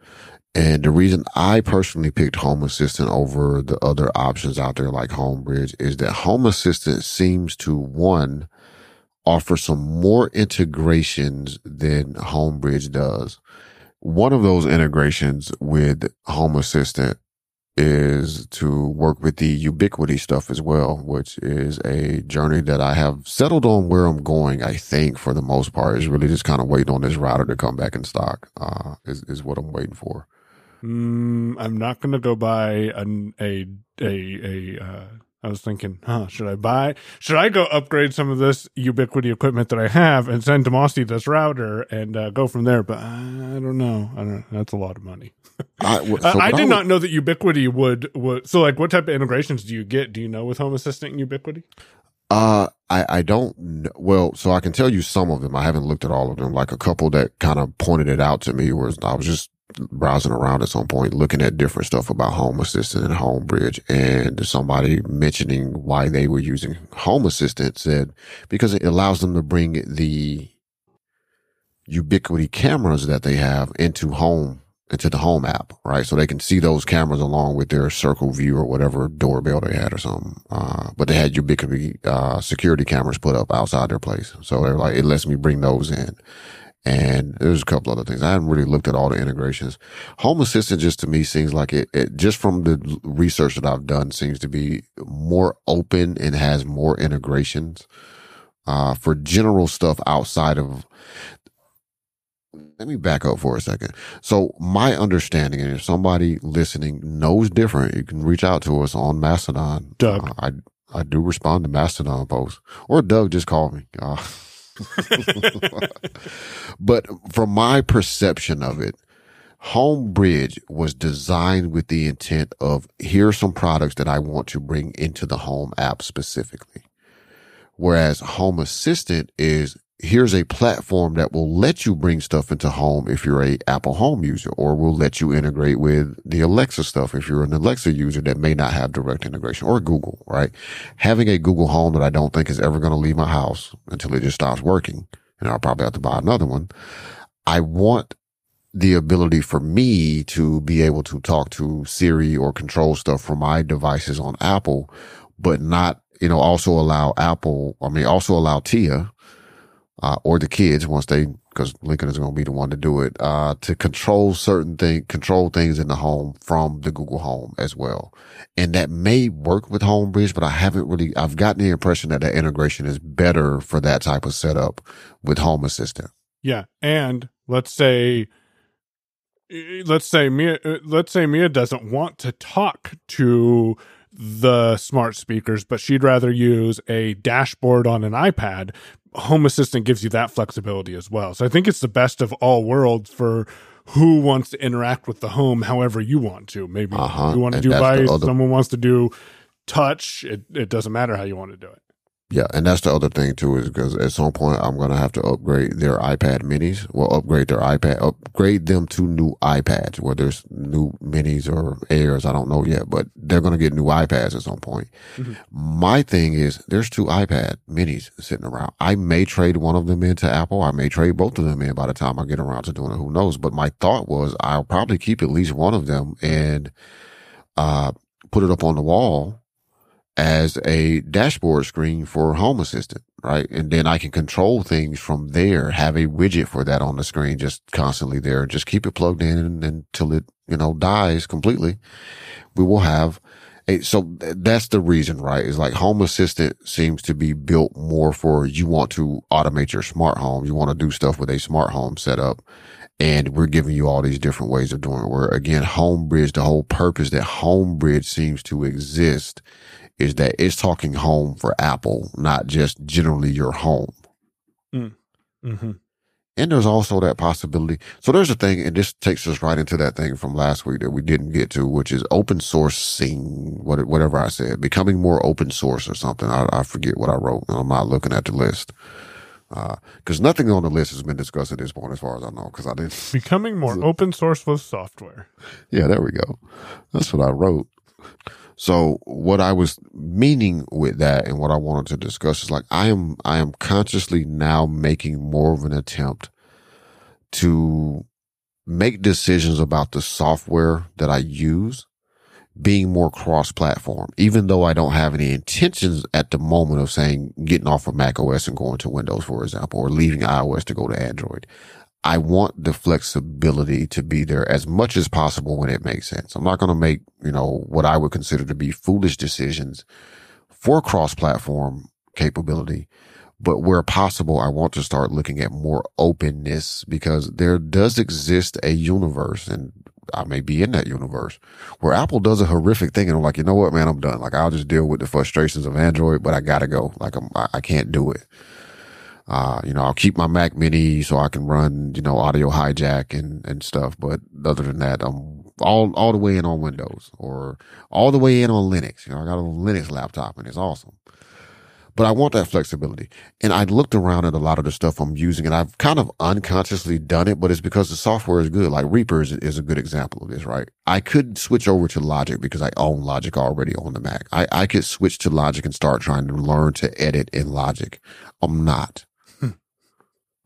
And the reason I personally picked Home Assistant over the other options out there like Homebridge is that Home Assistant seems to one offer some more integrations than Homebridge does. One of those integrations with Home Assistant is to work with the Ubiquiti stuff as well, which is a journey that I have settled on where I'm going. I think for the most part is really just kind of waiting on this router to come back in stock. Uh, is is what I'm waiting for. Mm, I'm not going to go buy a a a, a uh, I was thinking, huh, should I buy, should I go upgrade some of this Ubiquiti equipment that I have and send Damashe this router and uh, go from there? But I don't know. I don't know. That's a lot of money. I, so I did I would, not know that Ubiquiti would, would, so like what type of integrations do you get? Do you know with Home Assistant and Ubiquiti? Uh, I, I don't know. Well, so I can tell you some of them. I haven't looked at all of them. Like a couple that kind of pointed it out to me was I was just browsing around at some point, looking at different stuff about Home Assistant and Homebridge, and somebody mentioning why they were using Home Assistant said because it allows them to bring the Ubiquiti cameras that they have into home into the home app, right? So they can see those cameras along with their circle view or whatever doorbell they had or something. Uh, but they had Ubiquiti, uh, security cameras put up outside their place. So they're like, it lets me bring those in. And there's a couple other things. I haven't really looked at all the integrations. Home Assistant just to me seems like it, it just from the research that I've done seems to be more open and has more integrations. Uh, for general stuff outside of let me back up for a second. So my understanding, and if somebody listening knows different, you can reach out to us on Mastodon. Doug. Uh, I I do respond to Mastodon posts, or Doug just called me. Uh, but from my perception of it, Homebridge was designed with the intent of here are some products that I want to bring into the home app specifically. Whereas Home Assistant is here's a platform that will let you bring stuff into home if you're a Apple home user or will let you integrate with the Alexa stuff if you're an Alexa user that may not have direct integration or Google, right? Having a Google home that I don't think is ever going to leave my house until it just stops working and I'll probably have to buy another one. I want the ability for me to be able to talk to Siri or control stuff from my devices on Apple, but not, you know, also allow Apple, I mean, also allow Tia, uh, or the kids once they, because Lincoln is going to be the one to do it, uh, to control certain things, control things in the home from the Google Home as well. And that may work with Homebridge, but I haven't really, I've gotten the impression that that integration is better for that type of setup with Home Assistant. Yeah. And let's say, let's say Mia, let's say Mia doesn't want to talk to the smart speakers, but she'd rather use a dashboard on an iPad Home Assistant gives you that flexibility as well. So I think it's the best of all worlds for who wants to interact with the home however you want to. Maybe uh-huh. you want to and do voice, other- someone wants to do touch. It, it doesn't matter how you want to do it. Yeah, and that's the other thing too, is because at some point I'm gonna have to upgrade their iPad minis. Well, upgrade their iPad, upgrade them to new iPads, whether it's new minis or airs, I don't know yet, but they're gonna get new iPads at some point. Mm-hmm. My thing is, there's two iPad minis sitting around. I may trade one of them into Apple. I may trade both of them in by the time I get around to doing it. Who knows? But my thought was I'll probably keep at least one of them and uh put it up on the wall as a dashboard screen for Home Assistant, right? And then I can control things from there, have a widget for that on the screen, just constantly there, just keep it plugged in until it, you know, dies completely. We will have a, so that's the reason, right? Is like Home Assistant seems to be built more for you want to automate your smart home. You want to do stuff with a smart home setup. And we're giving you all these different ways of doing it. Where again, Homebridge, the whole purpose that Homebridge seems to exist is that it's talking home for Apple, not just generally your home. Mm. Mm-hmm. And there's also that possibility. So there's a thing, and this takes us right into that thing from last week that we didn't get to, which is open sourcing, whatever I said, becoming more open source or something. I, I forget what I wrote. I'm not looking at the list. Because uh, nothing on the list has been discussed at this point, as far as I know. Because I didn't becoming more open source with software. Yeah, there we go. That's what I wrote. So what I was meaning with that and what I wanted to discuss is like, I am, I am consciously now making more of an attempt to make decisions about the software that I use being more cross platform, even though I don't have any intentions at the moment of saying getting off of Mac OS and going to Windows, for example, or leaving iOS to go to Android. I want the flexibility to be there as much as possible when it makes sense. I'm not going to make, you know, what I would consider to be foolish decisions for cross platform capability. But where possible, I want to start looking at more openness because there does exist a universe and I may be in that universe where Apple does a horrific thing and I'm like, you know what, man, I'm done. Like I'll just deal with the frustrations of Android, but I gotta go. Like I'm, I can't do it. Uh, you know, I'll keep my Mac mini so I can run, you know, audio hijack and, and stuff. But other than that, I'm all, all the way in on Windows or all the way in on Linux. You know, I got a Linux laptop and it's awesome. But I want that flexibility. And I looked around at a lot of the stuff I'm using and I've kind of unconsciously done it, but it's because the software is good. Like Reaper is, is a good example of this, right? I could switch over to Logic because I own Logic already on the Mac. I, I could switch to Logic and start trying to learn to edit in Logic. I'm not.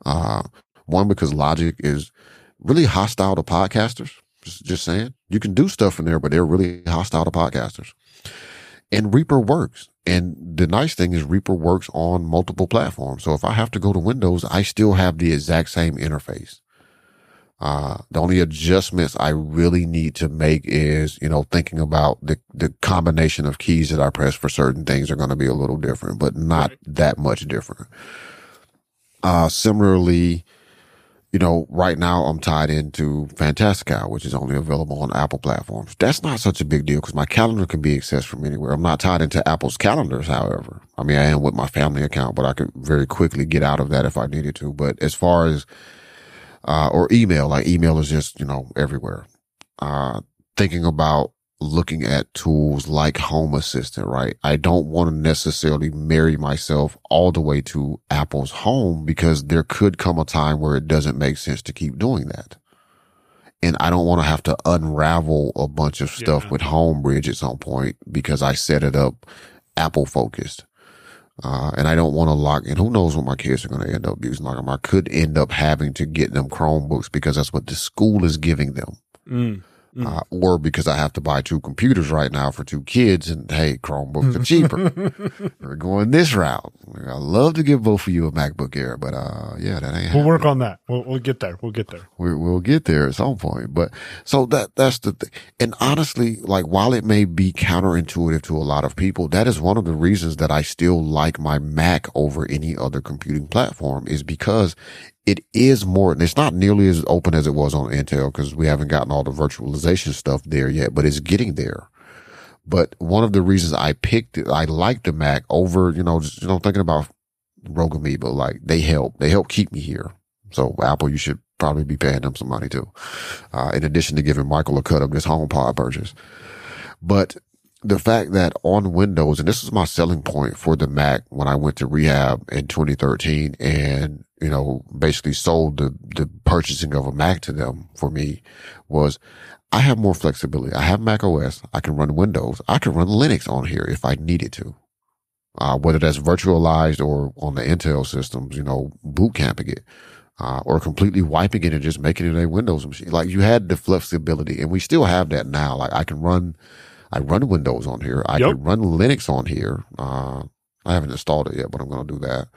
Uh, One, because Logic is really hostile to podcasters. Just, just saying. You can do stuff in there, but they're really hostile to podcasters. And Reaper works. And the nice thing is Reaper works on multiple platforms. So if I have to go to Windows, I still have the exact same interface. Uh, the only adjustments I really need to make is, you know, thinking about the, the combination of keys that I press for certain things are going to be a little different, but not right. that much different. Uh, similarly, you know, right now I'm tied into Fantastical, which is only available on Apple platforms. That's not such a big deal because my calendar can be accessed from anywhere. I'm not tied into Apple's calendars, however. I mean, I am with my family account, but I could very quickly get out of that if I needed to. But as far as uh, or email. Like email is just, you know, everywhere. Uh, thinking about looking at tools like Home Assistant, right? I don't want to necessarily marry myself all the way to Apple's home because there could come a time where it doesn't make sense to keep doing that. And I don't want to have to unravel a bunch of stuff yeah. with Homebridge at some point because I set it up Apple focused. Uh, and I don't want to lock in. Who knows what my kids are going to end up using? Like I could end up having to get them Chromebooks because that's what the school is giving them. Mm. Mm. Uh, or because I have to buy two computers right now for two kids and hey, Chromebooks are cheaper. We're going this route. I love to give both of you a MacBook Air, but, uh, yeah, that ain't, we'll work on that. We'll, we'll get there. We'll get there. We, will get there at some point. But so that, that's the thing. And honestly, like while it may be counterintuitive to a lot of people, that is one of the reasons that I still like my Mac over any other computing platform is because it is more, it's not nearly as open as it was on Intel because we haven't gotten all the virtualization stuff there yet, but it's getting there. But one of the reasons I picked it, I like the Mac over, you know, just, you know, thinking about Rogue Amoeba, like they help, they help keep me here. So Apple, you should probably be paying them some money too. Uh, in addition to giving Michael a cut of this HomePod purchase. But the fact that on Windows, and this is my selling point for the Mac when I went to rehab in 2013 and, you know, basically sold the, the purchasing of a Mac to them for me was I have more flexibility. I have Mac OS. I can run Windows. I can run Linux on here if I needed to. Uh, whether that's virtualized or on the Intel systems, you know, boot camping it. Uh, or completely wiping it and just making it a Windows machine. Like you had the flexibility and we still have that now. Like I can run I run Windows on here. I yep. can run Linux on here. Uh, I haven't installed it yet, but I'm going to do that.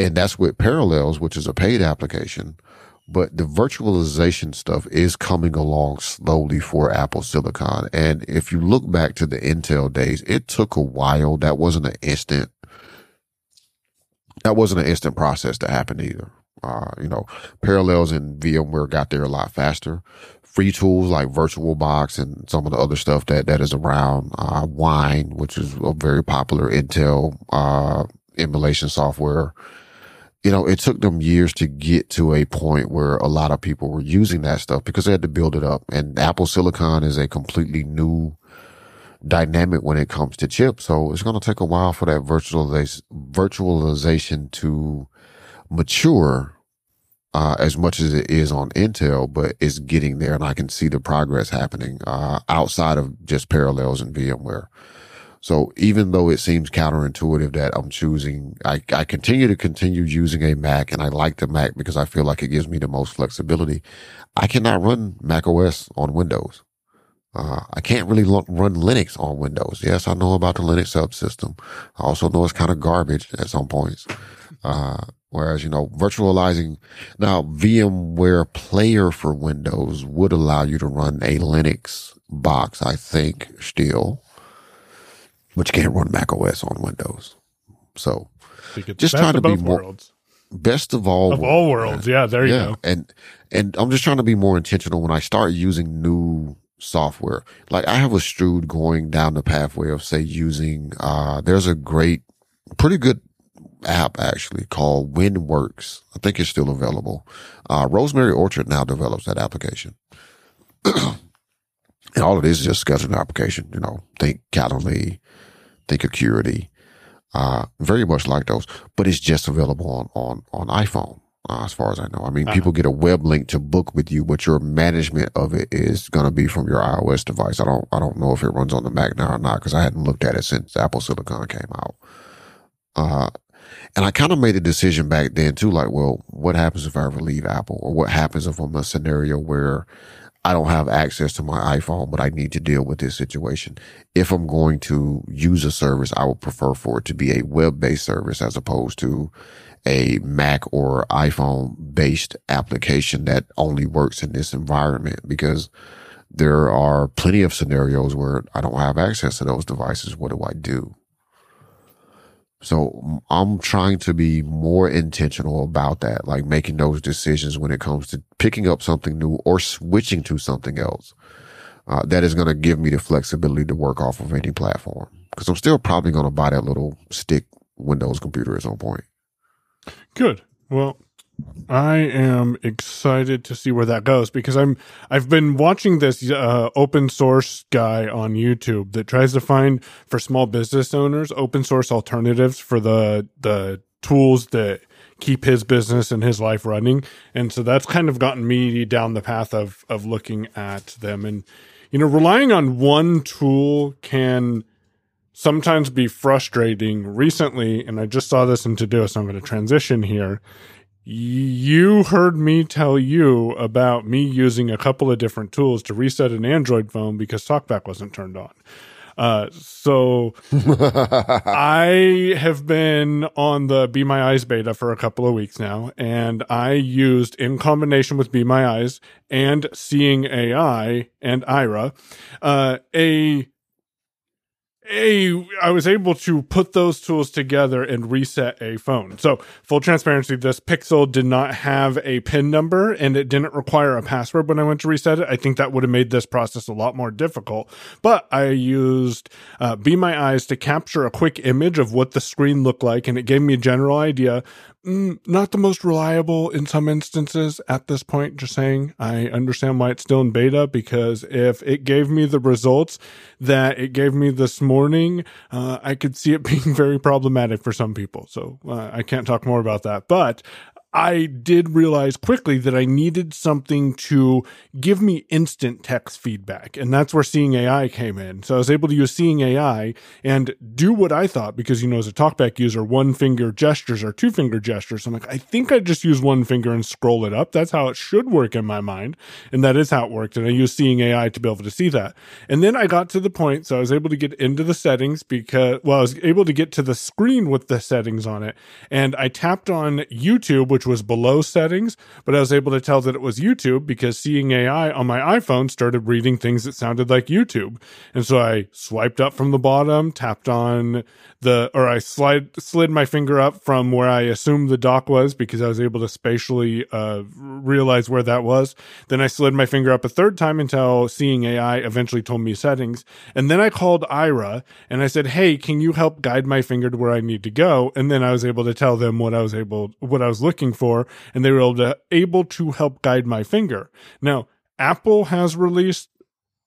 And that's with Parallels, which is a paid application. But the virtualization stuff is coming along slowly for Apple Silicon. And if you look back to the Intel days, it took a while. That wasn't an instant. That wasn't an instant process to happen either. Uh, you know, Parallels and VMware got there a lot faster free tools like VirtualBox and some of the other stuff that, that is around, uh, Wine, which is a very popular Intel, uh, emulation software. You know, it took them years to get to a point where a lot of people were using that stuff because they had to build it up. And Apple Silicon is a completely new dynamic when it comes to chips. So it's going to take a while for that virtualization, to mature uh, as much as it is on Intel, but it's getting there and I can see the progress happening, uh, outside of just parallels and VMware. So even though it seems counterintuitive that I'm choosing, I, I continue to continue using a Mac and I like the Mac because I feel like it gives me the most flexibility. I cannot run Mac OS on Windows. Uh, I can't really run Linux on Windows. Yes, I know about the Linux subsystem. I also know it's kind of garbage at some points. Uh, Whereas, you know, virtualizing now VMware player for Windows would allow you to run a Linux box, I think still, but you can't run Mac OS on Windows. So just trying to be more worlds. best of all, of all worlds. Yeah. There you yeah. go. And, and I'm just trying to be more intentional when I start using new software. Like I have a Strood going down the pathway of say using, uh, there's a great, pretty good app actually called WinWorks. I think it's still available. Uh, Rosemary Orchard now develops that application. and all it is is just scheduling application, you know, think Calendly, think Acuity, uh, very much like those, but it's just available on, on, on iPhone. Uh, as far as I know, I mean, uh-huh. people get a web link to book with you, but your management of it is going to be from your iOS device. I don't, I don't know if it runs on the Mac now or not because I hadn't looked at it since Apple Silicon came out. Uh, And I kind of made a decision back then too, like, well, what happens if I ever leave Apple or what happens if I'm a scenario where I don't have access to my iPhone, but I need to deal with this situation. If I'm going to use a service, I would prefer for it to be a web based service as opposed to a Mac or iPhone based application that only works in this environment because there are plenty of scenarios where I don't have access to those devices. What do I do? So I'm trying to be more intentional about that, like making those decisions when it comes to picking up something new or switching to something else. Uh, that is going to give me the flexibility to work off of any platform because I'm still probably going to buy that little stick Windows computer at some point. Good. Well, I am excited to see where that goes because I'm I've been watching this uh, open source guy on YouTube that tries to find for small business owners open source alternatives for the the tools that keep his business and his life running. And so that's kind of gotten me down the path of of looking at them and you know relying on one tool can sometimes be frustrating recently and I just saw this in Todo so I'm going to transition here you heard me tell you about me using a couple of different tools to reset an Android phone because TalkBack wasn't turned on. Uh, so I have been on the Be My Eyes beta for a couple of weeks now, and I used in combination with Be My Eyes and Seeing AI and Aira, uh, a a I was able to put those tools together and reset a phone. So full transparency, this Pixel did not have a PIN number and it didn't require a password when I went to reset it. I think that would have made this process a lot more difficult. But I used uh, Be My Eyes to capture a quick image of what the screen looked like, and it gave me a general idea not the most reliable in some instances at this point. Just saying, I understand why it's still in beta because if it gave me the results that it gave me this morning, uh, I could see it being very problematic for some people. So uh, I can't talk more about that. But I did realize quickly that I needed something to give me instant text feedback. And that's where Seeing AI came in. So I was able to use Seeing AI and do what I thought, because, you know, as a talkback user, one finger gestures or two finger gestures. I'm like, I think I just use one finger and scroll it up. That's how it should work in my mind. And that is how it worked. And I used Seeing AI to be able to see that. And then I got to the point, so I was able to get into the settings because, well, I was able to get to the screen with the settings on it. And I tapped on YouTube, which was below settings, but I was able to tell that it was YouTube because seeing AI on my iPhone started reading things that sounded like YouTube. And so I swiped up from the bottom, tapped on the, or I slide, slid my finger up from where I assumed the dock was because I was able to spatially uh, realize where that was. Then I slid my finger up a third time until seeing AI eventually told me settings. And then I called Aira and I said, Hey, can you help guide my finger to where I need to go? And then I was able to tell them what I was able, what I was looking for and they were able to, able to help guide my finger. Now, Apple has released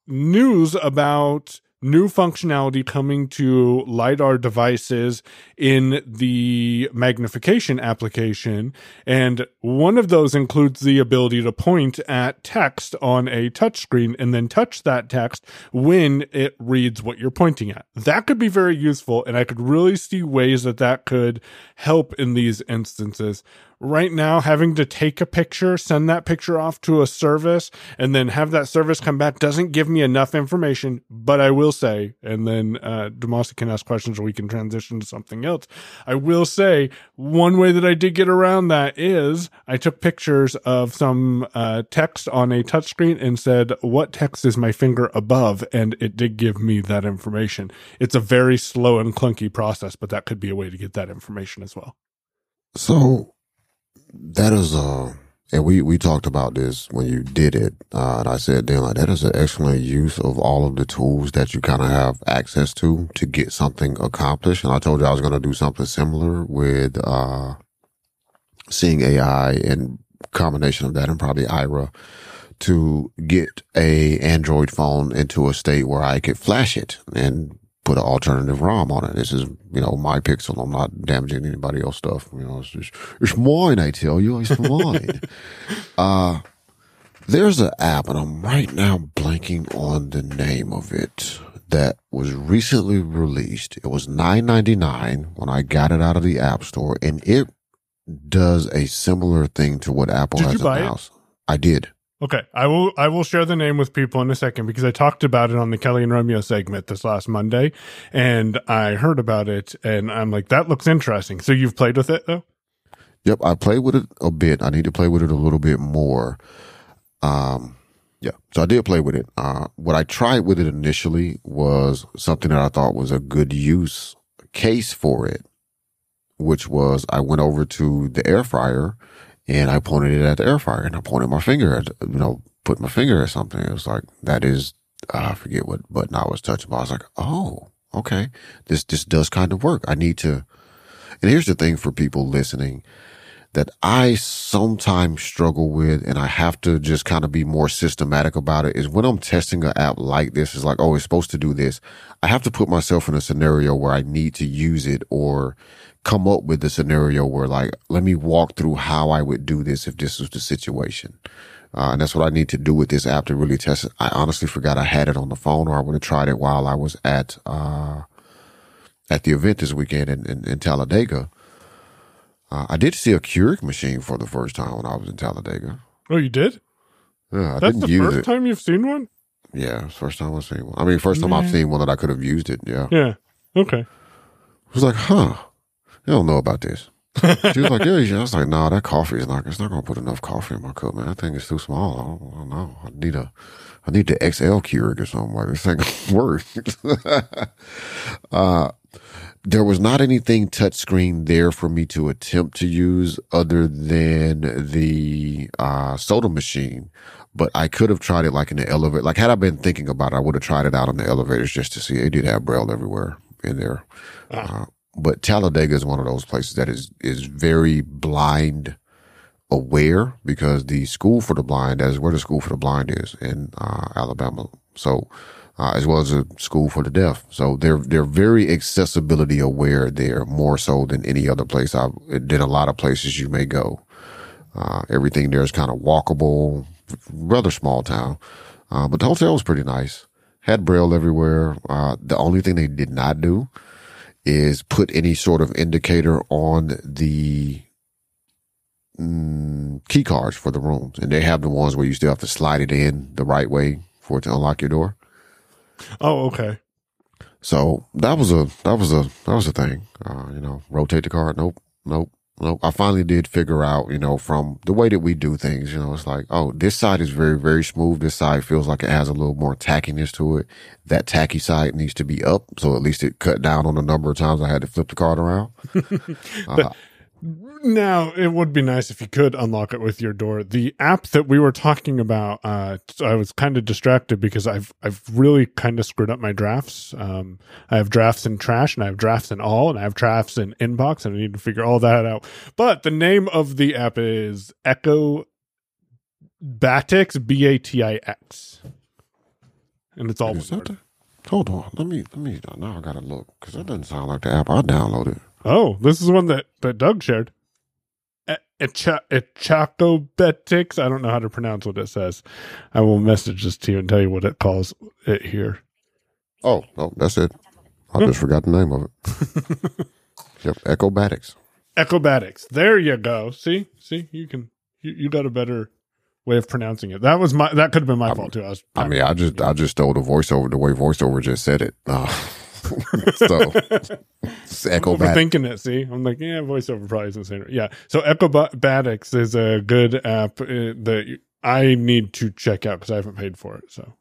news about new functionality coming to LiDAR devices in the magnification application. And one of those includes the ability to point at text on a touchscreen and then touch that text when it reads what you're pointing at. That could be very useful. And I could really see ways that that could help in these instances right now having to take a picture, send that picture off to a service, and then have that service come back doesn't give me enough information. But I will say, and then uh, Damashe can ask questions or we can transition to something else. I will say one way that I did get around that is I took pictures of some uh, text on a touchscreen and said, What text is my finger above? And it did give me that information. It's a very slow and clunky process, but that could be a way to get that information as well. So that is uh and we we talked about this when you did it uh, and i said then like that is an excellent use of all of the tools that you kind of have access to to get something accomplished. And i told you i was going to do something similar with uh seeing ai and combination of that and probably Aira to get a android phone into a state where i could flash it and put an alternative ROM on it. This is, you know, my pixel. I'm not damaging anybody else stuff. You know, it's just, it's mine. I tell you, it's mine. uh, there's an app and I'm right now blanking on the name of it that was recently released. It was nine ninety nine when I got it out of the App Store, and it does a similar thing to what Apple Did has buy it? announced. I did. Okay, I will. I will share the name with people in a second because I talked about it on the Kelly and Romeo segment this last Monday, and I heard about it, and I'm like, that looks interesting. So you've played with it though? Yep, I played with it a bit. I need to play with it a little bit more. Um, yeah, so I did play with it. Uh, what I tried with it initially was something that I thought was a good use case for it, which was I went over to the air fryer and I pointed it at the air fryer and I pointed my finger at, you know, put my finger at something. It was like, that is, I forget what button I was touching, but I was like, oh, okay, this, this does kind of work. I need to, and here's the thing for people listening that I sometimes struggle with and I have to just kind of be more systematic about it is when I'm testing an app like this, is like, oh, it's supposed to do this. I have to put myself in a scenario where I need to use it or come up with the scenario where like, let me walk through how I would do this if this was the situation. Uh, and that's what I need to do with this app to really test it. I honestly forgot I had it on the phone or I would have tried it while I was at, uh, at the event this weekend in, in, in Talladega. Uh, I did see a Keurig machine for the first time when I was in Talladega. Oh, you did? Yeah, I That's didn't the use first it. time you've seen one. Yeah, first time I've seen one. I mean, first time I've seen one that I could have used it. Yeah. Yeah. Okay. I was like, huh, you don't know about this. She was like, yeah. I was like, nah, that coffee is not, it's not going to put enough coffee in my cup, man. That thing is too small. I don't, I don't know. I need a, I need the XL Keurig or something like this thing works. uh, there was not anything touchscreen there for me to attempt to use other than the uh, soda machine. But I could have tried it like in the elevator. Like had I been thinking about it, I would have tried it out on the elevators just to see. It did have braille everywhere in there. Uh, but Talladega is one of those places that is is very blind aware because the school for the blind that is where the school for the blind is in uh, Alabama. So uh, as well as a school for the deaf. So they're they're very accessibility aware there more so than any other place I've than a lot of places you may go. Uh, everything there is kind of walkable, rather small town. Uh, but the hotel was pretty nice. Had braille everywhere. Uh, the only thing they did not do is put any sort of indicator on the mm, key cards for the rooms. And they have the ones where you still have to slide it in the right way for it to unlock your door. Oh, okay. So that was a that was a that was a thing. Uh, you know, rotate the card. Nope, nope, nope. I finally did figure out, you know, from the way that we do things. You know, it's like, oh, this side is very very smooth. This side feels like it has a little more tackiness to it. That tacky side needs to be up, so at least it cut down on the number of times I had to flip the card around. Uh, Now, it would be nice if you could unlock it with your door. The app that we were talking about, uh, I was kind of distracted because I've I've really kind of screwed up my drafts. Um, I have drafts in trash, and I have drafts in all, and I have drafts in inbox, and I need to figure all that out. But the name of the app is Echo Batix, B A T I X, and it's all that hold on, let me let me now I gotta look because that doesn't sound like the app I downloaded. Oh, this is one that, that Doug shared. Echacobetics. I don't know how to pronounce what it says. I will message this to you and tell you what it calls it here. Oh, oh, that's it. I just forgot the name of it. yep, Echobatix. Echobatix. There you go. See, see, you can, you, you got a better way of pronouncing it. That was my, that could have been my fault too. I was, I mean, I just I just stole the voiceover the way voiceover just said it. Uh, so Echo Bat. overthinking it. See, I'm like, yeah, voiceover probably isn't saying it. Yeah. So Echobatix is a good app uh, that I need to check out because I haven't paid for it. So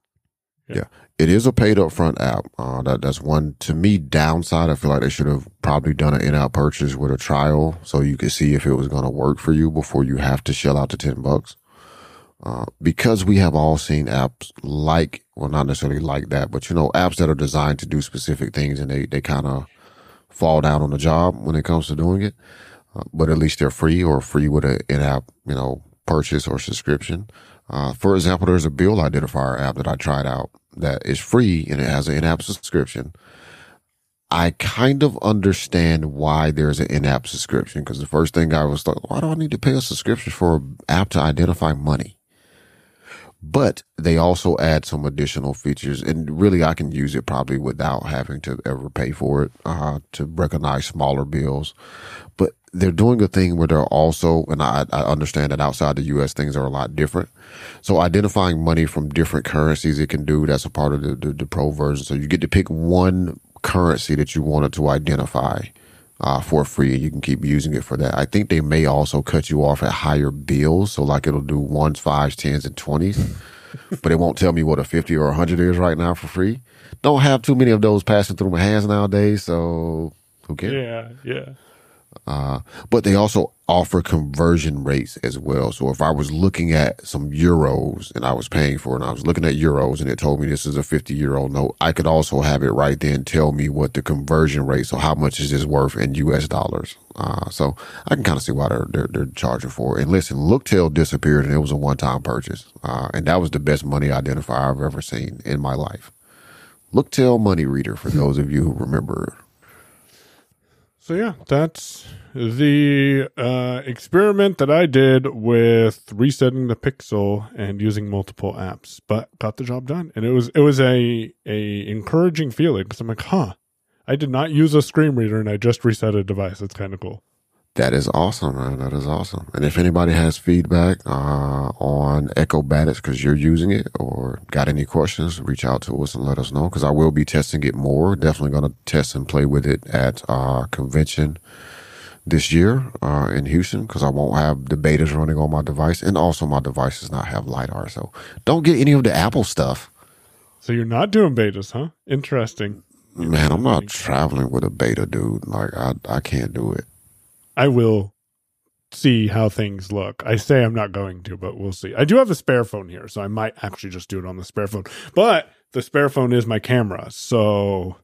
yeah. It is a paid upfront app. Uh, that that's one to me downside. I feel like they should have probably done an in-app purchase with a trial so you could see if it was going to work for you before you have to shell out the ten bucks. Uh, because we have all seen apps like, well, not necessarily like that, but you know, apps that are designed to do specific things and they, they kind of fall down on the job when it comes to doing it. Uh, but at least they're free or free with an in-app, you know, purchase or subscription. Uh, for example, there's a bill identifier app that I tried out that is free and it has an in-app subscription. I kind of understand why there's an in-app subscription because the first thing I was like, why do I need to pay a subscription for an app to identify money? But they also add some additional features and really I can use it probably without having to ever pay for it, uh, to recognize smaller bills. But they're doing a thing where they're also, and I, I understand that outside the U.S. things are a lot different. So identifying money from different currencies it can do, that's a part of the, the, the pro version. So you get to pick one currency that you wanted to identify uh, for free and you can keep using it for that. I think they may also cut you off at higher bills. So like it'll do ones, fives, tens, and twenties, but it won't tell me what a 50 or a hundred is right now for free. Don't have too many of those passing through my hands nowadays. So who cares? Yeah, yeah. Uh, but they also offer conversion rates as well. So if I was looking at some euros and I was paying for it and I was looking at euros and it told me this is a 50 euro note, I could also have it right then tell me what the conversion rate. So how much is this worth in US dollars? Uh, so I can kind of see why they're, they're, they're, charging for it. And listen, Looktel disappeared and it was a one time purchase. Uh, and that was the best money identifier I've ever seen in my life. Looktel money reader for those of you who remember so yeah, that's the uh, experiment that I did with resetting the pixel and using multiple apps, but got the job done, and it was it was a a encouraging feeling because I'm like, huh, I did not use a screen reader and I just reset a device. It's kind of cool. That is awesome, man. That is awesome. And if anybody has feedback uh, on Echobatix because you're using it or got any questions, reach out to us and let us know because I will be testing it more. Definitely going to test and play with it at our convention this year uh, in Houston because I won't have the betas running on my device. And also, my device does not have LiDAR. So don't get any of the Apple stuff. So you're not doing betas, huh? Interesting. Man, I'm not traveling with a beta, dude. Like, I, I can't do it. I will see how things look. I say I'm not going to, but we'll see. I do have a spare phone here, so I might actually just do it on the spare phone. But the spare phone is my camera, so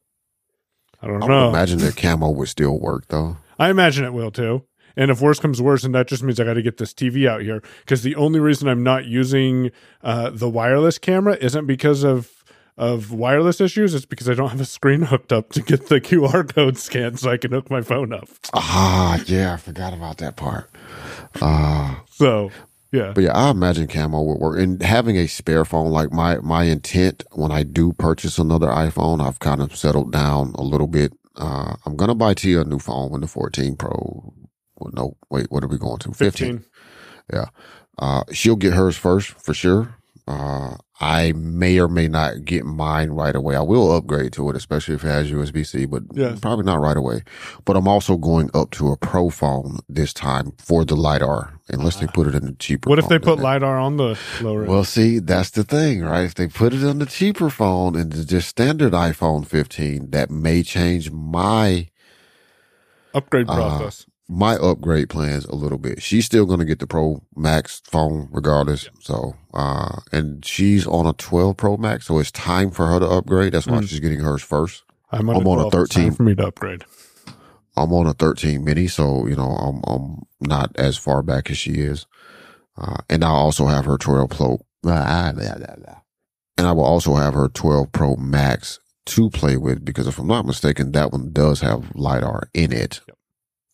I don't I know. imagine the camo would still work though. I imagine it will too. And if worse comes worse, and that just means I got to get this TV out here because the only reason I'm not using uh, the wireless camera isn't because of of wireless issues, it's because I don't have a screen hooked up to get the QR code scanned so I can hook my phone up. Ah, yeah, I forgot about that part. Uh, so yeah. But yeah, I imagine camo would work. And having a spare phone, like my, my intent when I do purchase another iPhone, I've kind of settled down a little bit. Uh, I'm going to buy Tia a new phone when the 14 Pro. Well, no, wait, what are we going to? 15. 15. Yeah. Uh, she'll get hers first for sure. Uh, I may or may not get mine right away. I will upgrade to it, especially if it has USB C, but yes. probably not right away. But I'm also going up to a Pro phone this time for the LiDAR, unless uh, they put it in the cheaper What if they put LiDAR on the lower Well, see, that's the thing, right? If they put it on the cheaper phone and the just standard iPhone 15, that may change my upgrade uh, process. Uh, my upgrade plans a little bit. She's still going to get the Pro Max phone regardless. Yeah. So, uh, and she's on a 12 Pro Max. So it's time for her to upgrade. That's why mm. she's getting hers first. I'm on, I'm a, on a 13 for me to upgrade. I'm on a 13 mini. So, you know, I'm, I'm not as far back as she is. Uh, and I also have her 12 Pro. And I will also have her 12 Pro Max to play with because if I'm not mistaken, that one does have LiDAR in it. Yep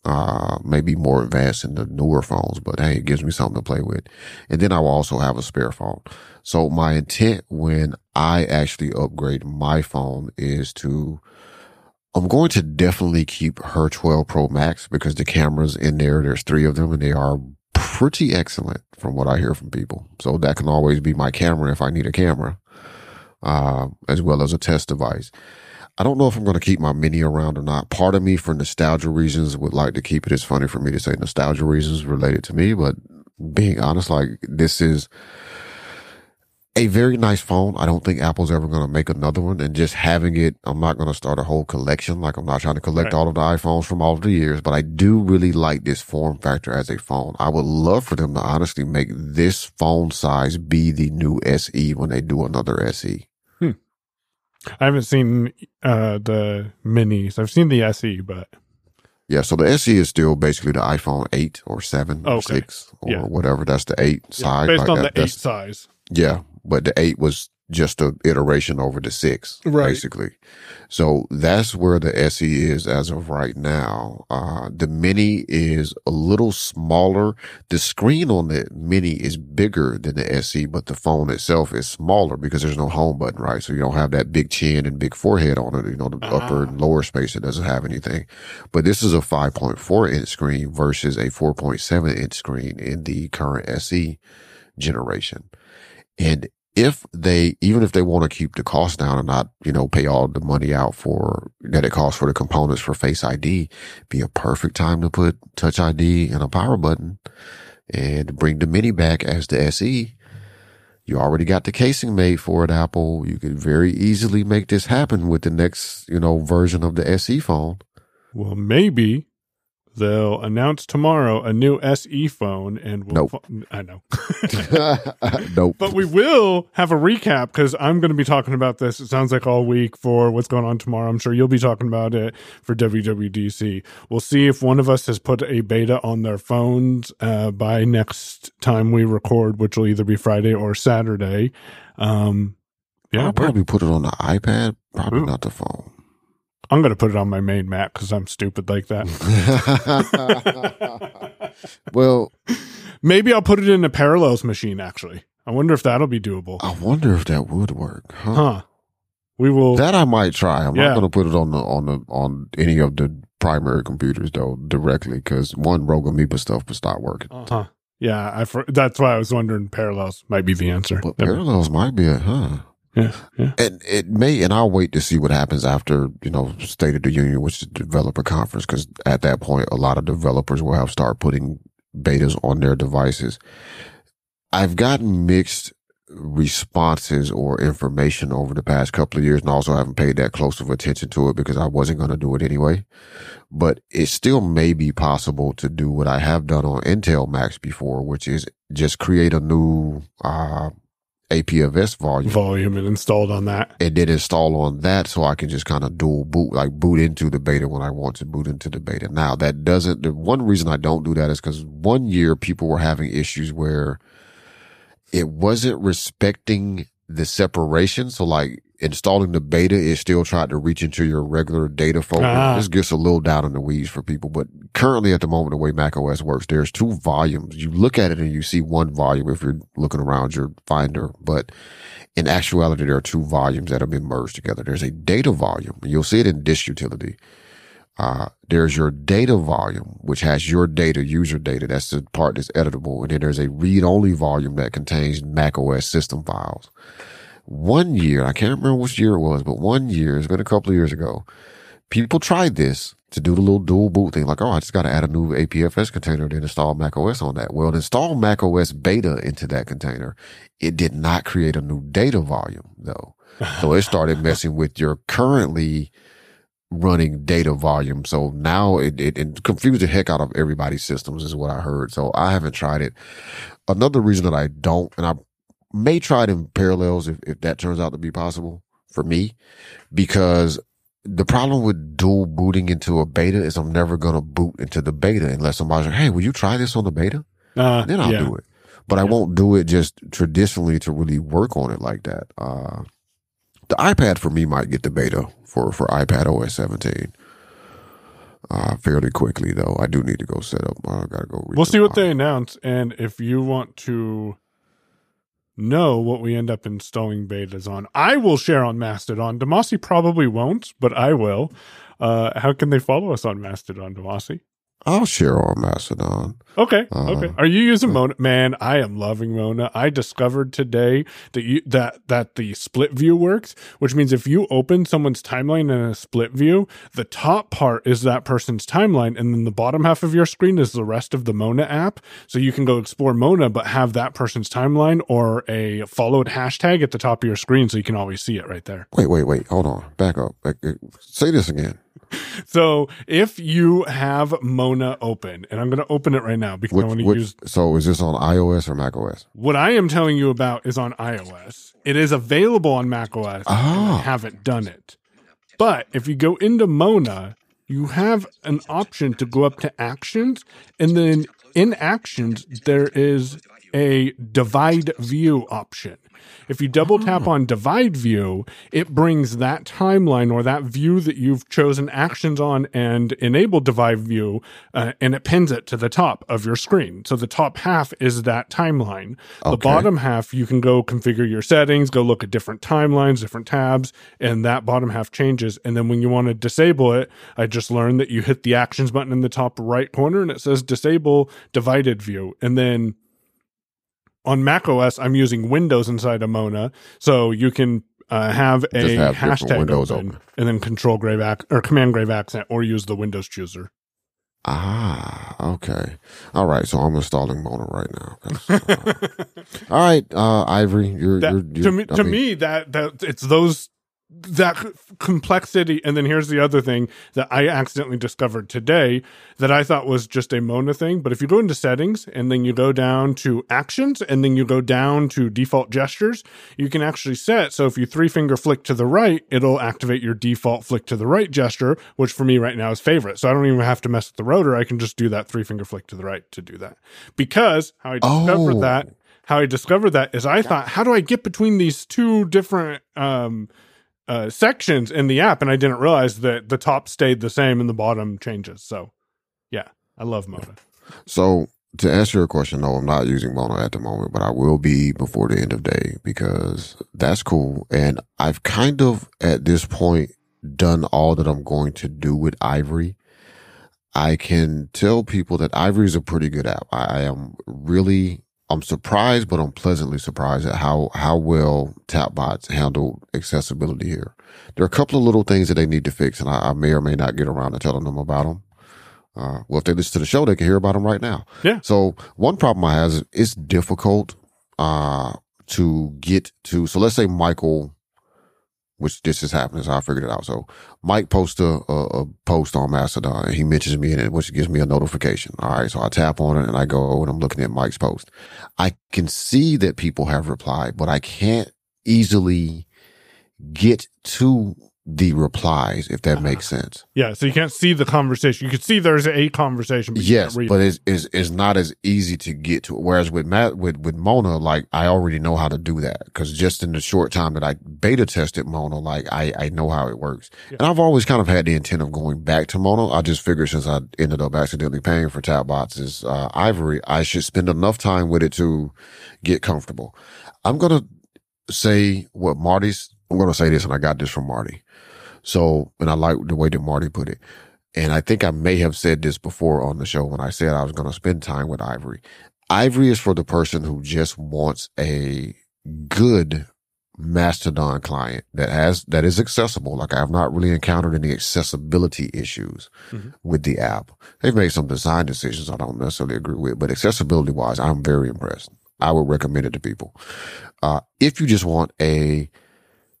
uh, maybe more advanced in the newer phones, but hey, it gives me something to play with. And then I will also have a spare phone. So my intent when I actually upgrade my phone is to, I'm going to definitely keep her 12 Pro Max because the cameras in there, there's three of them and they are pretty excellent from what I hear from people. So that can always be my camera if I need a camera, uh, as well as a test device. I don't know if I'm going to keep my mini around or not. Part of me, for nostalgia reasons, would like to keep it. It's funny for me to say nostalgia reasons related to me, but being honest, like this is a very nice phone. I don't think Apple's ever going to make another one. And just having it, I'm not going to start a whole collection. Like I'm not trying to collect right. all of the iPhones from all of the years, but I do really like this form factor as a phone. I would love for them to honestly make this phone size be the new SE when they do another SE. I haven't seen uh, the minis. I've seen the SE, but yeah. So the SE is still basically the iPhone eight or seven or six or yeah. whatever. That's the eight yeah, size. Based like on that, the eight size. Yeah, but the eight was just a iteration over the six, Right. basically. So that's where the SE is as of right now. Uh, the mini is a little smaller. The screen on the mini is bigger than the SE, but the phone itself is smaller because there's no home button, right? So you don't have that big chin and big forehead on it. You know, the upper and lower space, it doesn't have anything. But this is a 5.4 inch screen versus a 4.7 inch screen in the current SE generation. And if they, even if they want to keep the cost down and not, you know, pay all the money out for that it costs for the components for Face ID, be a perfect time to put Touch ID and a power button and bring the mini back as the SE. You already got the casing made for it, Apple. You could very easily make this happen with the next, you know, version of the SE phone. Well, maybe they'll announce tomorrow a new SE phone, and we'll. Nope. fo- I know, nope. but we will have a recap because I'm going to be talking about this. It sounds like all week for what's going on tomorrow. I'm sure you'll be talking about it for WWDC. We'll see if one of us has put a beta on their phones uh, by next time we record, which will either be Friday or Saturday. Um, yeah, I'll probably put it on the iPad, probably Ooh. not the phone. I'm going to put it on my main Mac because I'm stupid like that. well, Maybe I'll put it in a Parallels machine. Actually, I wonder if that'll be doable. I wonder if that would work. Huh? Huh? We will. That I might try. I'm Yeah. not going to put it on the on the on any of the primary computers though directly because one Rogue Amoeba stuff would stop working. Huh. Yeah, I. For, that's why I was wondering. Parallels might be the answer. But parallels might be a huh. Yeah. And it may, and I'll wait to see what happens after, you know, State of the Union, which is the developer conference, because at that point, a lot of developers will have start putting betas on their devices. I've gotten mixed responses or information over the past couple of years, and also haven't paid that close of attention to it because I wasn't going to do it anyway. But it still may be possible to do what I have done on Intel Macs before, which is just create a new, uh, APFS volume Volume and installed on that. and then install on that so I can just kind of dual boot, like boot into the beta when I want to boot into the beta. Now that doesn't, the one reason I don't do that is because one year people were having issues where it wasn't respecting the separation. So like installing the beta, it still tried to reach into your regular data folder. Ah. This gets a little down in the weeds for people, but currently at the moment, the way Mac OS works, there's two volumes. You look at it and you see one volume if you're looking around your finder, but in actuality, there are two volumes that have been merged together. There's a data volume. You'll see it in disk utility. Uh, there's your data volume, which has your data, user data. That's the part that's editable. And then there's a read only volume that contains Mac OS system files. One year, I can't remember which year it was, but one year, it's been a couple of years ago, people tried this to do the little dual boot thing. Like, oh, I just got to add a new APFS container to install Mac OS on that. Well, install Mac OS beta into that container, it did not create a new data volume though. So it started messing with your currently running data volume. So now it, it, it confused the heck out of everybody's systems is what I heard. So I haven't tried it. Another reason that I don't, and I may try it in parallels if, if that turns out to be possible for me, because the problem with dual booting into a beta is I'm never going to boot into the beta unless somebody's like, Hey, will you try this on the beta? Uh, Then I'll yeah. do it. But I won't do it just traditionally to really work on it like that. Uh, the iPad for me might get the beta for, for iPad OS 17. Uh, fairly quickly though. I do need to go set up. I gotta go. We'll see what they announce, and if you want to know what we end up installing betas on, I will share on Mastodon. Damashe probably won't, but I will. Uh, how can they follow us on Mastodon, Damashe? I'll share on Mastodon. Okay, Uh, okay. Are you using Mona? Man, I am loving Mona. I discovered today that you that that the split view works, which means if you open someone's timeline in a split view, the top part is that person's timeline, and then the bottom half of your screen is the rest of the Mona app. So you can go explore Mona, but have that person's timeline or a followed hashtag at the top of your screen, so you can always see it right there. Wait, wait, wait. Hold on. Back up. Uh, Say this again. So if you have Mona open, and I'm going to open it right now because I want to use so is this on iOS or Mac OS? What I am telling you about is on iOS. It is available on macOS. and I Ah. haven't done it. But if you go into Mona, you have an option to go up to actions, and then in actions there is a divide view option. If you double tap on divide view, it brings that timeline or that view that you've chosen actions on and enabled divide view, uh, and it pins it to the top of your screen. So the top half is that timeline. The bottom half, you can go configure your settings, go look at different timelines, different tabs, and that bottom half changes. And then when you want to disable it, I just learned that you hit the actions button in the top right corner and it says disable divided view. And then on Mac OS, I'm using Windows inside of Mona, so you can uh, have a have hashtag windows open, open. and then Control Grave ac- or Command Grave accent, or use the Windows chooser. Ah, okay. All right. So I'm installing Mona right now. uh, all right, uh, Ivory, you're, That, you're, to you're me, I to mean, me, that that it's those that complexity. And then here's the other thing that I accidentally discovered today that I thought was just a Mona thing. But if you go into settings and then you go down to actions and then you go down to default gestures, you can actually set. So if you three finger flick to the right, it'll activate your default flick to the right gesture, which for me right now is favorite. So I don't even have to mess with the rotor. I can just do that three finger flick to the right to do that. Because how I discovered Oh. that how I discovered that is I thought, how do I get between these two different um, uh, sections in the app? And I didn't realize that the top stayed the same and the bottom changes. So, yeah, I love Mona. So to answer your question, no, I'm not using Mona at the moment, but I will be before the end of day because that's cool. And I've kind of at this point done all that I'm going to do with Ivory. I can tell people that Ivory is a pretty good app. I, I am really, I'm surprised, but I'm pleasantly surprised at how, how well Tapbots handle accessibility here. There are a couple of little things that they need to fix and I, I may or may not get around to telling them about them. Uh, well, if they listen to the show, they can hear about them right now. Yeah. So one problem I have is it's difficult, uh, to get to. So let's say Michael, which this is happening, so I figured it out. So Mike posts a, a, a post on Mastodon and he mentions me in it, which gives me a notification. All right. So I tap on it and I go oh, and I'm looking at Mike's post. I can see that people have replied, but I can't easily get to the replies, if that makes sense. Yeah, so you can't see the conversation. You can see there's a conversation, but yes, but it. it's, it's it's not as easy to get to. It. Whereas with Matt with with Mona, like I already know how to do that because just in the short time that I beta tested Mona, like I I know how it works. Yeah. And I've always kind of had the intent of going back to Mona. I just figured since I ended up accidentally paying for Tapbots is uh, Ivory, I should spend enough time with it to get comfortable. I'm gonna say what Marty's. I'm gonna say this, and I got this from Marty. So, and I like the way that Marty put it. And I think I may have said this before on the show when I said I was going to spend time with Ivory. Ivory is for the person who just wants a good Mastodon client that has, that is accessible. Like I have not really encountered any accessibility issues Mhm. with the app. They've made some design decisions I don't necessarily agree with, but accessibility wise, I'm very impressed. I would recommend it to people. Uh, if you just want a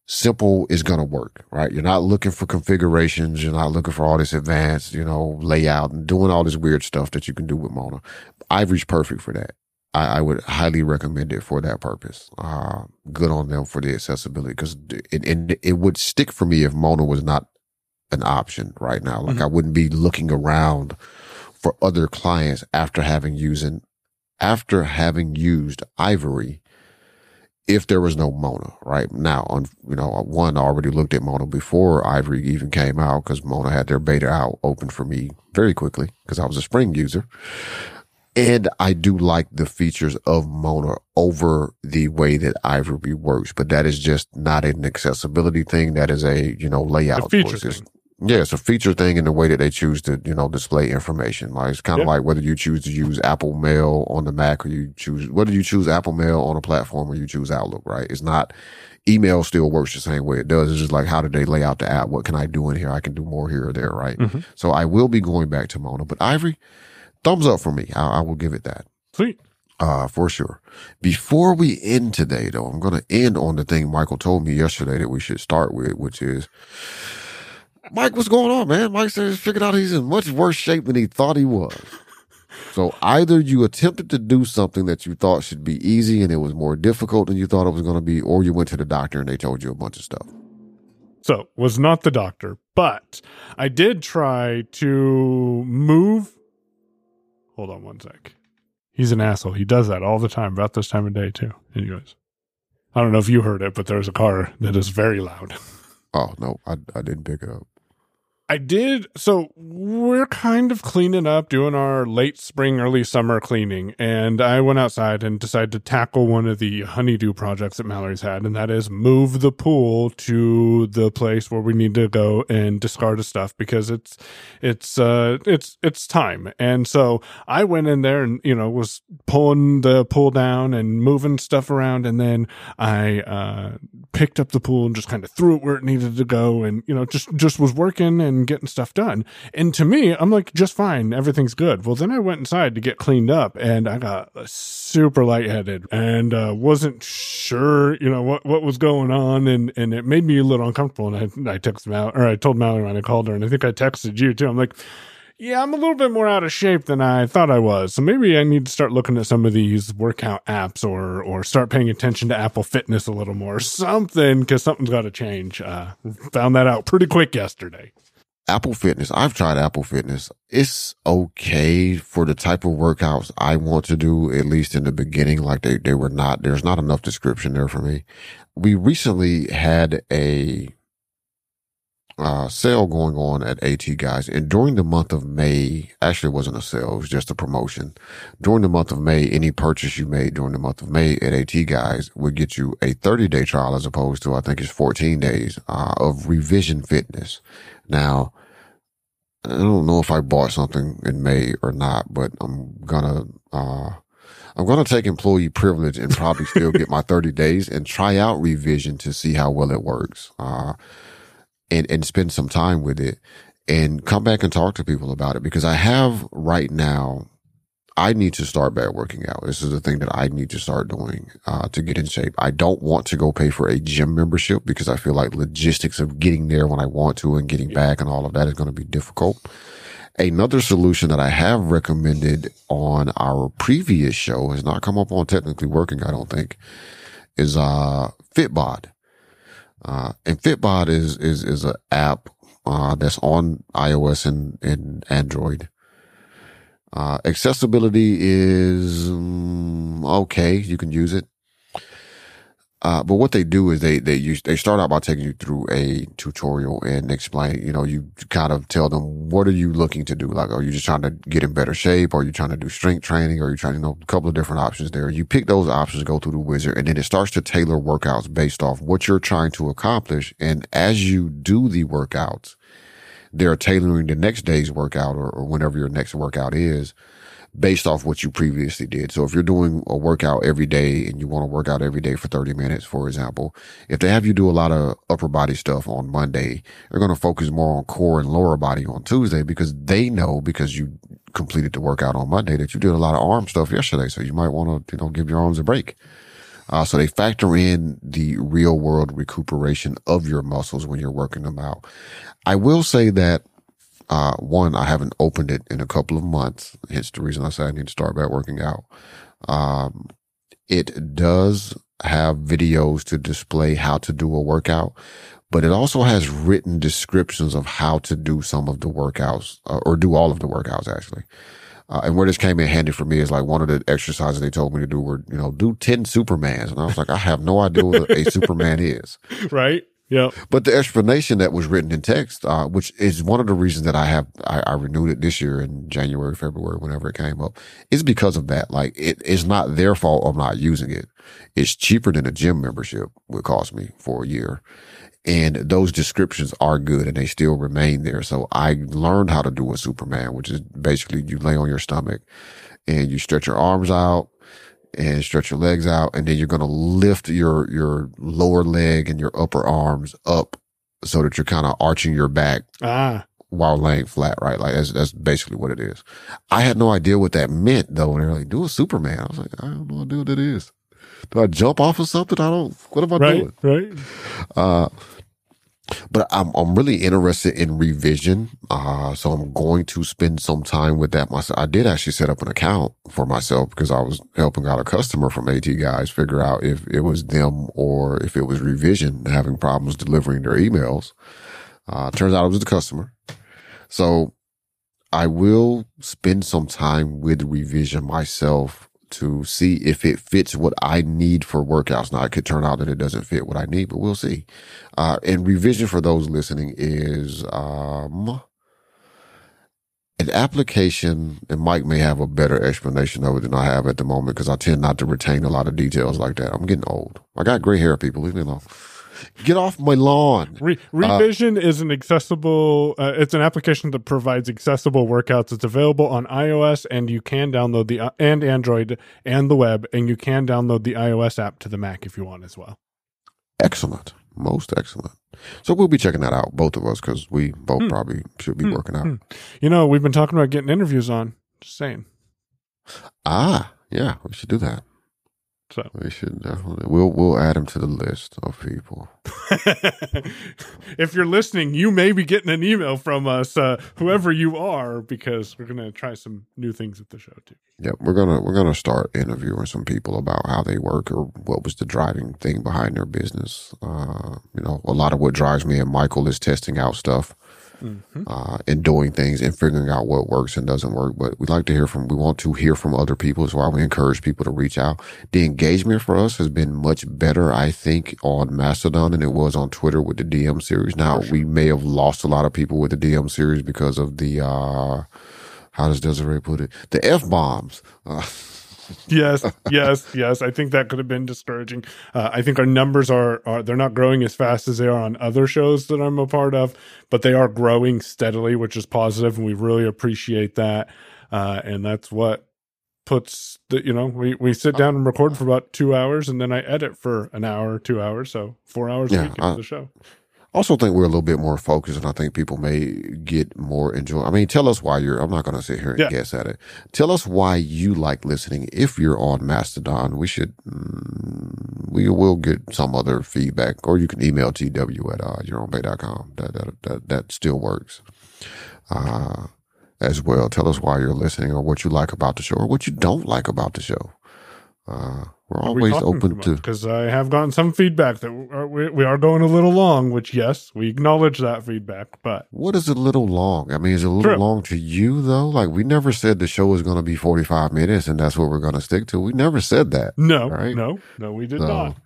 simple is going to work, right? You're not looking for configurations. You're not looking for all this advanced, you know, layout and doing all this weird stuff that you can do with Mona. Ivory's perfect for that. I, I would highly recommend it for that purpose. Uh, good on them for the accessibility because it, it, it would stick for me if Mona was not an option right now. Like Mhm. I wouldn't be looking around for other clients after having using, after having used Ivory if there was no Mona, right? Now, on, you know, one I already looked at Mona before Ivory even came out because Mona had their beta out open for me very quickly because I was a Spring user. And I do like the features of Mona over the way that Ivory works, but that is just not an accessibility thing. That is a, you know, layout. A feature thing. Yeah, it's a feature thing in the way that they choose to, you know, display information. Like it's kind of Yeah. like whether you choose to use Apple Mail on the Mac or you choose whether you choose Apple Mail on a platform or you choose Outlook, right? It's not email still works the same way it does. It's just like how did they lay out the app? What can I do in here? I can do more here or there, right? Mhm. So I will be going back to Mona, but Ivory, thumbs up for me. I, I will give it that. Sweet. Uh, for sure. Before we end today, though, I'm going to end on the thing Michael told me yesterday that we should start with, which is, Mike, what's going on, man? Mike says, figured out he's in much worse shape than he thought he was. So either you attempted to do something that you thought should be easy and it was more difficult than you thought it was going to be, or you went to the doctor and they told you a bunch of stuff. So, was not the doctor, but I did try to move. Hold on one sec. He's an asshole. He does that all the time, about this time of day too. Anyways, I don't know if you heard it, but there's a car that is very loud. Oh no, I I didn't pick it up. I did. So we're kind of cleaning up, doing our late spring, early summer cleaning. And I went outside and decided to tackle one of the honeydew projects that Mallory's had. And that is move the pool to the place where we need to go and discard the stuff because it's, it's, uh, it's, it's time. And so I went in there and, you know, was pulling the pool down and moving stuff around. And then I, uh, picked up the pool and just kind of threw it where it needed to go. And, you know, just, just was working and, and getting stuff done. And to me, I'm like, just fine. Everything's good. Well, then I went inside to get cleaned up and I got super lightheaded and uh, wasn't sure, you know, what, what was going on. And, and it made me a little uncomfortable. And I, I texted Mal, or I told Mallory when I called her, and I think I texted you too. I'm like, yeah, I'm a little bit more out of shape than I thought I was. So maybe I need to start looking at some of these workout apps or or start paying attention to Apple Fitness a little more. Something because something's got to change. Uh, found that out pretty quick yesterday. Apple Fitness. I've tried Apple Fitness. It's okay for the type of workouts I want to do, at least in the beginning. Like they, they were not, there's not enough description there for me. We recently had a, uh, sale going on at AT guys. And during the month of May, actually it wasn't a sale. It was just a promotion. During the month of May, any purchase you made during the month of May at AT guys would get you a 30 day trial as opposed to, I think it's 14 days, uh, of revision fitness. Now, I don't know if I bought something in May or not, but I'm gonna, uh, I'm gonna take employee privilege and probably still get my 30 days and try out revision to see how well it works. Uh, and, and spend some time with it and come back and talk to people about it because I have right now I need to start back working out. This is the thing that I need to start doing uh, to get in shape. I don't want to go pay for a gym membership because I feel like logistics of getting there when I want to and getting back and all of that is going to be difficult. Another solution that I have recommended on our previous show has not come up on technically working, I don't think, is uh Fitbod. Uh, and Fitbod is is is an app uh, that's on iOS and, and Android uh, accessibility is um, okay. You can use it. Uh, but what they do is they, they use, they start out by taking you through a tutorial and explain, you know, you kind of tell them, what are you looking to do? Like, are you just trying to get in better shape? Are you trying to do strength training? Or are you trying to, you know, a couple of different options there? You pick those options, go through the wizard, and then it starts to tailor workouts based off what you're trying to accomplish. And as you do the workouts, they're tailoring the next day's workout or, or whenever your next workout is based off what you previously did. So if you're doing a workout every day and you want to work out every day for 30 minutes, for example, if they have you do a lot of upper body stuff on Monday, they're going to focus more on core and lower body on Tuesday because they know because you completed the workout on Monday that you did a lot of arm stuff yesterday. So you might want to, you know, give your arms a break. Uh, so they factor in the real world recuperation of your muscles when you're working them out. I will say that, uh, one, I haven't opened it in a couple of months. Hence the reason I said I need to start back working out. Um, it does have videos to display how to do a workout, but it also has written descriptions of how to do some of the workouts uh, or do all of the workouts actually. Uh, and where this came in handy for me is like one of the exercises they told me to do were, you know, do 10 Supermans. And I was like, I have no idea what a Superman is. Right. Yeah. But the explanation that was written in text, uh, which is one of the reasons that I have, I, I, renewed it this year in January, February, whenever it came up, is because of that. Like it, it's not their fault I'm not using it. It's cheaper than a gym membership would cost me for a year. And those descriptions are good and they still remain there. So I learned how to do a Superman, which is basically you lay on your stomach and you stretch your arms out and stretch your legs out. And then you're going to lift your, your lower leg and your upper arms up so that you're kind of arching your back. Ah. While laying flat, right? Like that's, that's basically what it is. I had no idea what that meant though. And they're like, do a Superman. I was like, I don't know what that is. Do I jump off of something? I don't, what am I right, doing? Right. Uh, but I'm I'm really interested in revision. Uh, so I'm going to spend some time with that myself. I did actually set up an account for myself because I was helping out a customer from AT guys figure out if it was them or if it was revision having problems delivering their emails. Uh, turns out it was the customer. So I will spend some time with revision myself to see if it fits what I need for workouts. Now, it could turn out that it doesn't fit what I need, but we'll see. Uh, and revision for those listening is, um, an application, and Mike may have a better explanation of it than I have at the moment because I tend not to retain a lot of details like that. I'm getting old. I got gray hair, people. Leave me alone. Get off my lawn. Re- Revision uh, is an accessible. Uh, it's an application that provides accessible workouts. It's available on iOS, and you can download the uh, and Android and the web, and you can download the iOS app to the Mac if you want as well. Excellent, most excellent. So we'll be checking that out, both of us, because we both hmm. probably should be hmm. working out. Hmm. You know, we've been talking about getting interviews on. Just saying. Ah, yeah, we should do that. So we should definitely we'll we'll add him to the list of people. if you're listening, you may be getting an email from us, uh, whoever you are, because we're gonna try some new things at the show too. Yep, we're gonna we're gonna start interviewing some people about how they work or what was the driving thing behind their business. Uh, you know, a lot of what drives me and Michael is testing out stuff mm-hmm. uh, and doing things and figuring out what works and doesn't work. But we like to hear from, we want to hear from other people. That's why we encourage people to reach out. The engagement for us has been much better, I think, on Mastodon than it was on Twitter with the DM series. Now, sure. we may have lost a lot of people with the DM series because of the, uh, how does Desiree put it? The F bombs. Uh, yes, yes, yes. I think that could have been discouraging. Uh, I think our numbers are, are they're not growing as fast as they are on other shows that I'm a part of, but they are growing steadily, which is positive, and we really appreciate that. Uh, and that's what puts the you know we we sit down and record for about two hours, and then I edit for an hour, two hours, so four hours yeah, a week into the show also think we're a little bit more focused and I think people may get more enjoy. I mean, tell us why you're, I'm not going to sit here and yeah. guess at it. Tell us why you like listening. If you're on Mastodon, we should, mm, we will get some other feedback or you can email tw at, uh, yourownpay.com. That, that, that, that still works. Uh, as well. Tell us why you're listening or what you like about the show or what you don't like about the show. Uh, we're always we open to because I have gotten some feedback that we, we are going a little long. Which yes, we acknowledge that feedback. But what is a little long? I mean, is it a little True. long to you though? Like we never said the show was going to be forty five minutes, and that's what we're going to stick to. We never said that. No, right? no, no, we did so, not.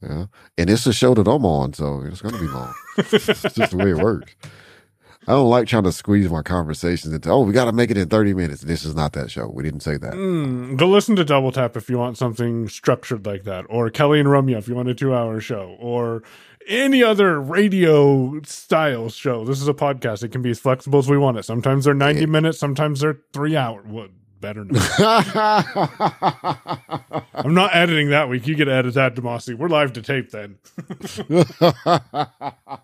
Yeah, and it's a show that I'm on, so it's going to be long. it's just the way it works. I don't like trying to squeeze my conversations into, oh, we got to make it in 30 minutes. This is not that show. We didn't say that. Mm, go listen to Double Tap if you want something structured like that, or Kelly and Romeo if you want a two hour show, or any other radio style show. This is a podcast. It can be as flexible as we want it. Sometimes they're 90 yeah. minutes, sometimes they're three hours. Better not. I'm not editing that week. You get to edit that, Damashe. We're live to tape then.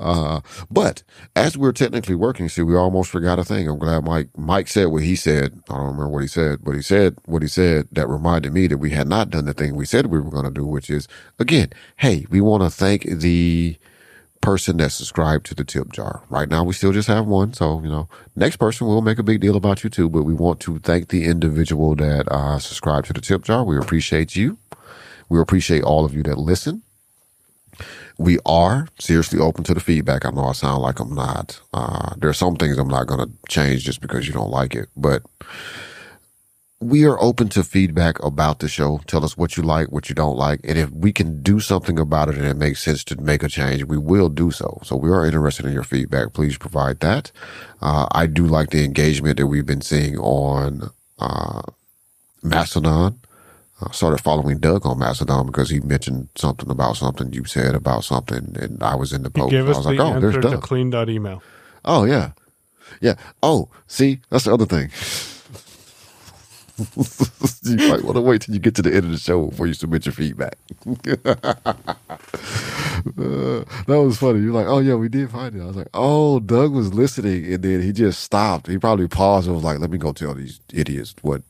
uh, but as we're technically working, see, we almost forgot a thing. I'm glad Mike Mike said what he said. I don't remember what he said, but he said what he said that reminded me that we had not done the thing we said we were going to do, which is again, hey, we want to thank the person that subscribed to the tip jar. Right now, we still just have one. So, you know, next person we'll make a big deal about you too, but we want to thank the individual that uh, subscribed to the tip jar. We appreciate you. We appreciate all of you that listen. We are seriously open to the feedback. I know I sound like I'm not. Uh, there are some things I'm not going to change just because you don't like it, but we are open to feedback about the show. Tell us what you like, what you don't like. And if we can do something about it and it makes sense to make a change, we will do so. So we are interested in your feedback. Please provide that. Uh, I do like the engagement that we've been seeing on, uh, Mastodon. I started following Doug on Mastodon because he mentioned something about something you said about something, and I was in the post. He gave us I was the like, "Oh, there's Doug." To clean dot email. Oh yeah, yeah. Oh, see, that's the other thing. you might want to wait till you get to the end of the show before you submit your feedback. uh, that was funny. You're like, oh yeah, we did find it. I was like, oh, Doug was listening, and then he just stopped. He probably paused and was like, let me go tell these idiots what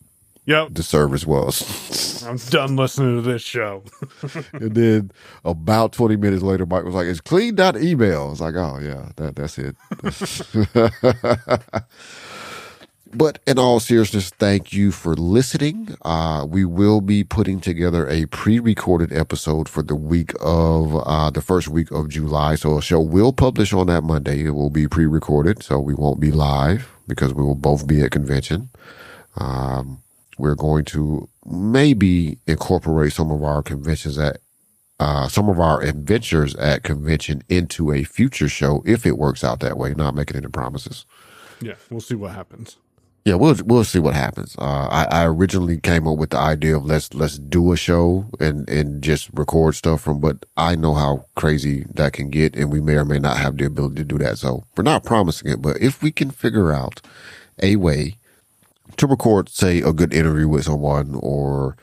yep. the service was. I'm done listening to this show. and then about 20 minutes later, Mike was like, it's clean that email. I was like, oh yeah, that that's it. But in all seriousness, thank you for listening. Uh, we will be putting together a pre-recorded episode for the week of, uh, the first week of July. So a show will publish on that Monday. It will be pre-recorded. So we won't be live because we will both be at convention. Um, we're going to maybe incorporate some of our conventions at uh, some of our adventures at convention into a future show if it works out that way. Not making any promises. Yeah, we'll see what happens. Yeah, we'll we'll see what happens. Uh, I, I originally came up with the idea of let's let's do a show and and just record stuff from, but I know how crazy that can get, and we may or may not have the ability to do that. So we're not promising it, but if we can figure out a way to record, say, a good interview with someone or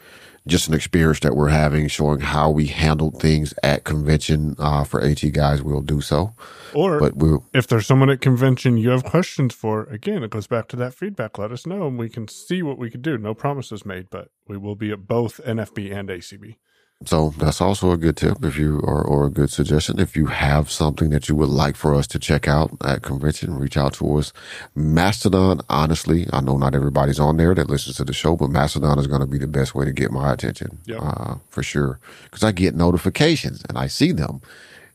just an experience that we're having, showing how we handled things at convention uh, for AT guys, we'll do so. Or But we'll if there's someone at convention you have questions for, again, it goes back to that feedback. Let us know and we can see what we can do. No promises made, but we will be at both NFB and ACB. So that's also a good tip if you or, or a good suggestion. If you have something that you would like for us to check out at convention, reach out to us. Mastodon, honestly, I know not everybody's on there that listens to the show, but Mastodon is going to be the best way to get my attention. Yep. Uh, for sure. Cause I get notifications and I see them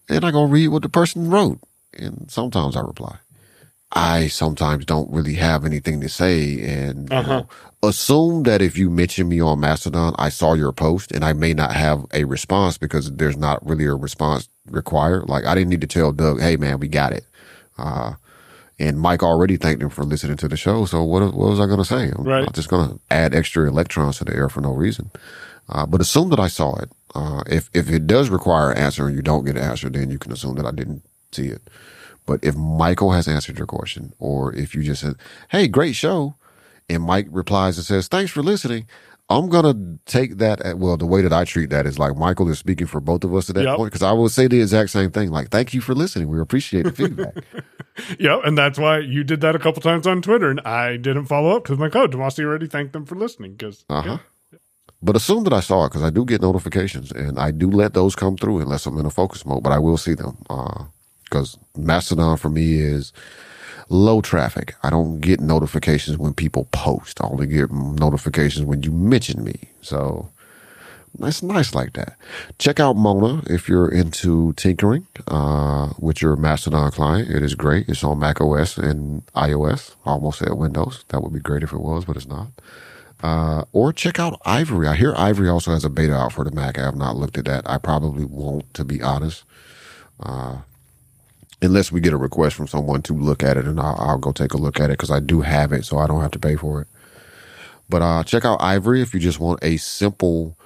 and I go read what the person wrote. And sometimes I reply. I sometimes don't really have anything to say and Uh-huh. know, assume that if you mention me on Mastodon, I saw your post and I may not have a response because there's not really a response required. Like I didn't need to tell Doug, Hey man, we got it. Uh, and Mike already thanked him for listening to the show. So what, what was I going to say? I'm Right. not just going to add extra electrons to the air for no reason. Uh, but assume that I saw it. Uh, if, if it does require an answer and you don't get an answer, then you can assume that I didn't see it. But if Michael has answered your question, or if you just said, Hey, great show. And Mike replies and says, thanks for listening. I'm going to take that at, well, the way that I treat that is like Michael is speaking for both of us at that Yep. point. Cause I will say the exact same thing. Like, thank you for listening. We appreciate the feedback. yep, and that's why you did that a couple times on Twitter, and I didn't follow up because my code Damashe already thanked them for listening. Because Uh huh. But assume that I saw it because I do get notifications and I do let those come through unless I'm in a focus mode, but I will see them. Because Mastodon for me is low traffic. I don't get notifications when people post. I only get notifications when you mention me. So it's nice like that. Check out Mona if you're into tinkering uh, with your Mastodon client. It is great. It's on Mac OS and iOS. I almost said Windows. That would be great if it was, but it's not. Uh, or check out Ivory. I hear Ivory also has a beta out for the Mac. I have not looked at that. I probably won't, to be honest. Uh, unless we get a request from someone to look at it, and I'll, I'll go take a look at it because I do have it, so I don't have to pay for it. But uh, check out Ivory if you just want a simple.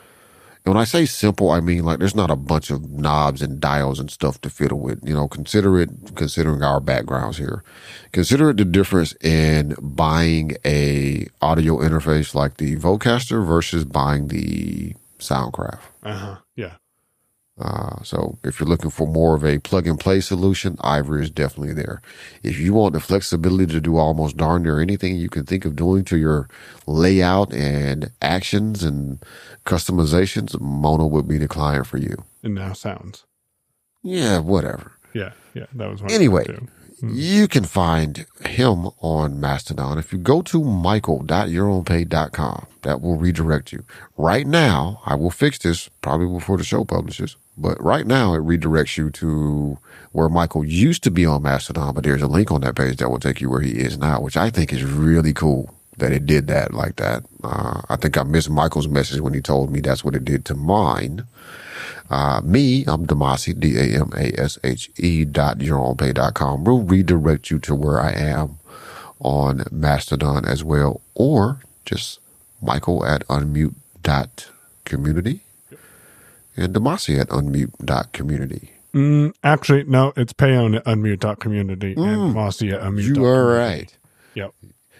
And when I say simple, I mean like there's not a bunch of knobs and dials and stuff to fiddle with. You know, consider it considering our backgrounds here. Consider it the difference in buying a audio interface like the Vocaster versus buying the Soundcraft. uh huh, yeah, Uh, so if you're looking for more of a plug and play solution, Ivory is definitely there. If you want the flexibility to do almost darn near anything you can think of doing to your layout and actions and customizations, Mona would be the client for you. and now sounds. Yeah, whatever. Yeah, yeah, that was one Anyway, too. you can find him on Mastodon. If you go to michael.yourownpay.com, that will redirect you. Right now, I will fix this probably before the show publishes, but right now it redirects you to where Michael used to be on Mastodon, but there's a link on that page that will take you where he is now, which I think is really cool that it did that like that. Uh, I think I missed Michael's message when he told me that's what it did to mine. Uh, me, I'm Damashe, D-A-M-A-S-H-E dot yourownpay dot com. Will redirect you to where I am on Mastodon as well, or just Michael at unmute dot community and Damashe at unmute dot community. Mm, actually, no, it's Payon at unmute.community and Damashe at unmute. Mm. You are right. Yep.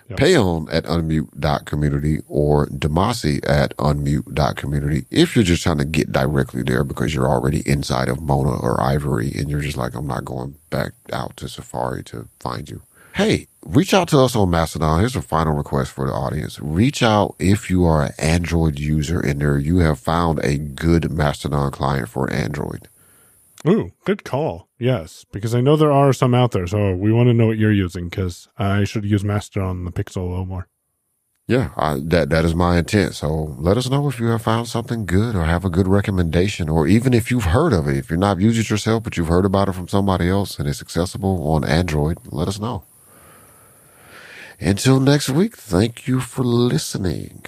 Yep. Payon at unmute.community or Damashe at unmute.community if you're just trying to get directly there because you're already inside of Mona or Ivory and you're just like, I'm not going back out to Safari to find you. Hey, reach out to us on Mastodon. Here's a final request for the audience. Reach out if you are an Android user and there you have found a good Mastodon client for Android. Ooh, good call. Yes, because I know there are some out there. So we want to know what you're using because I should use Mastodon on the Pixel a little more. Yeah, I, that that is my intent. So let us know if you have found something good or have a good recommendation, or even if you've heard of it. If you're not using it yourself, but you've heard about it from somebody else and it's accessible on Android, let us know. Until next week, thank you for listening.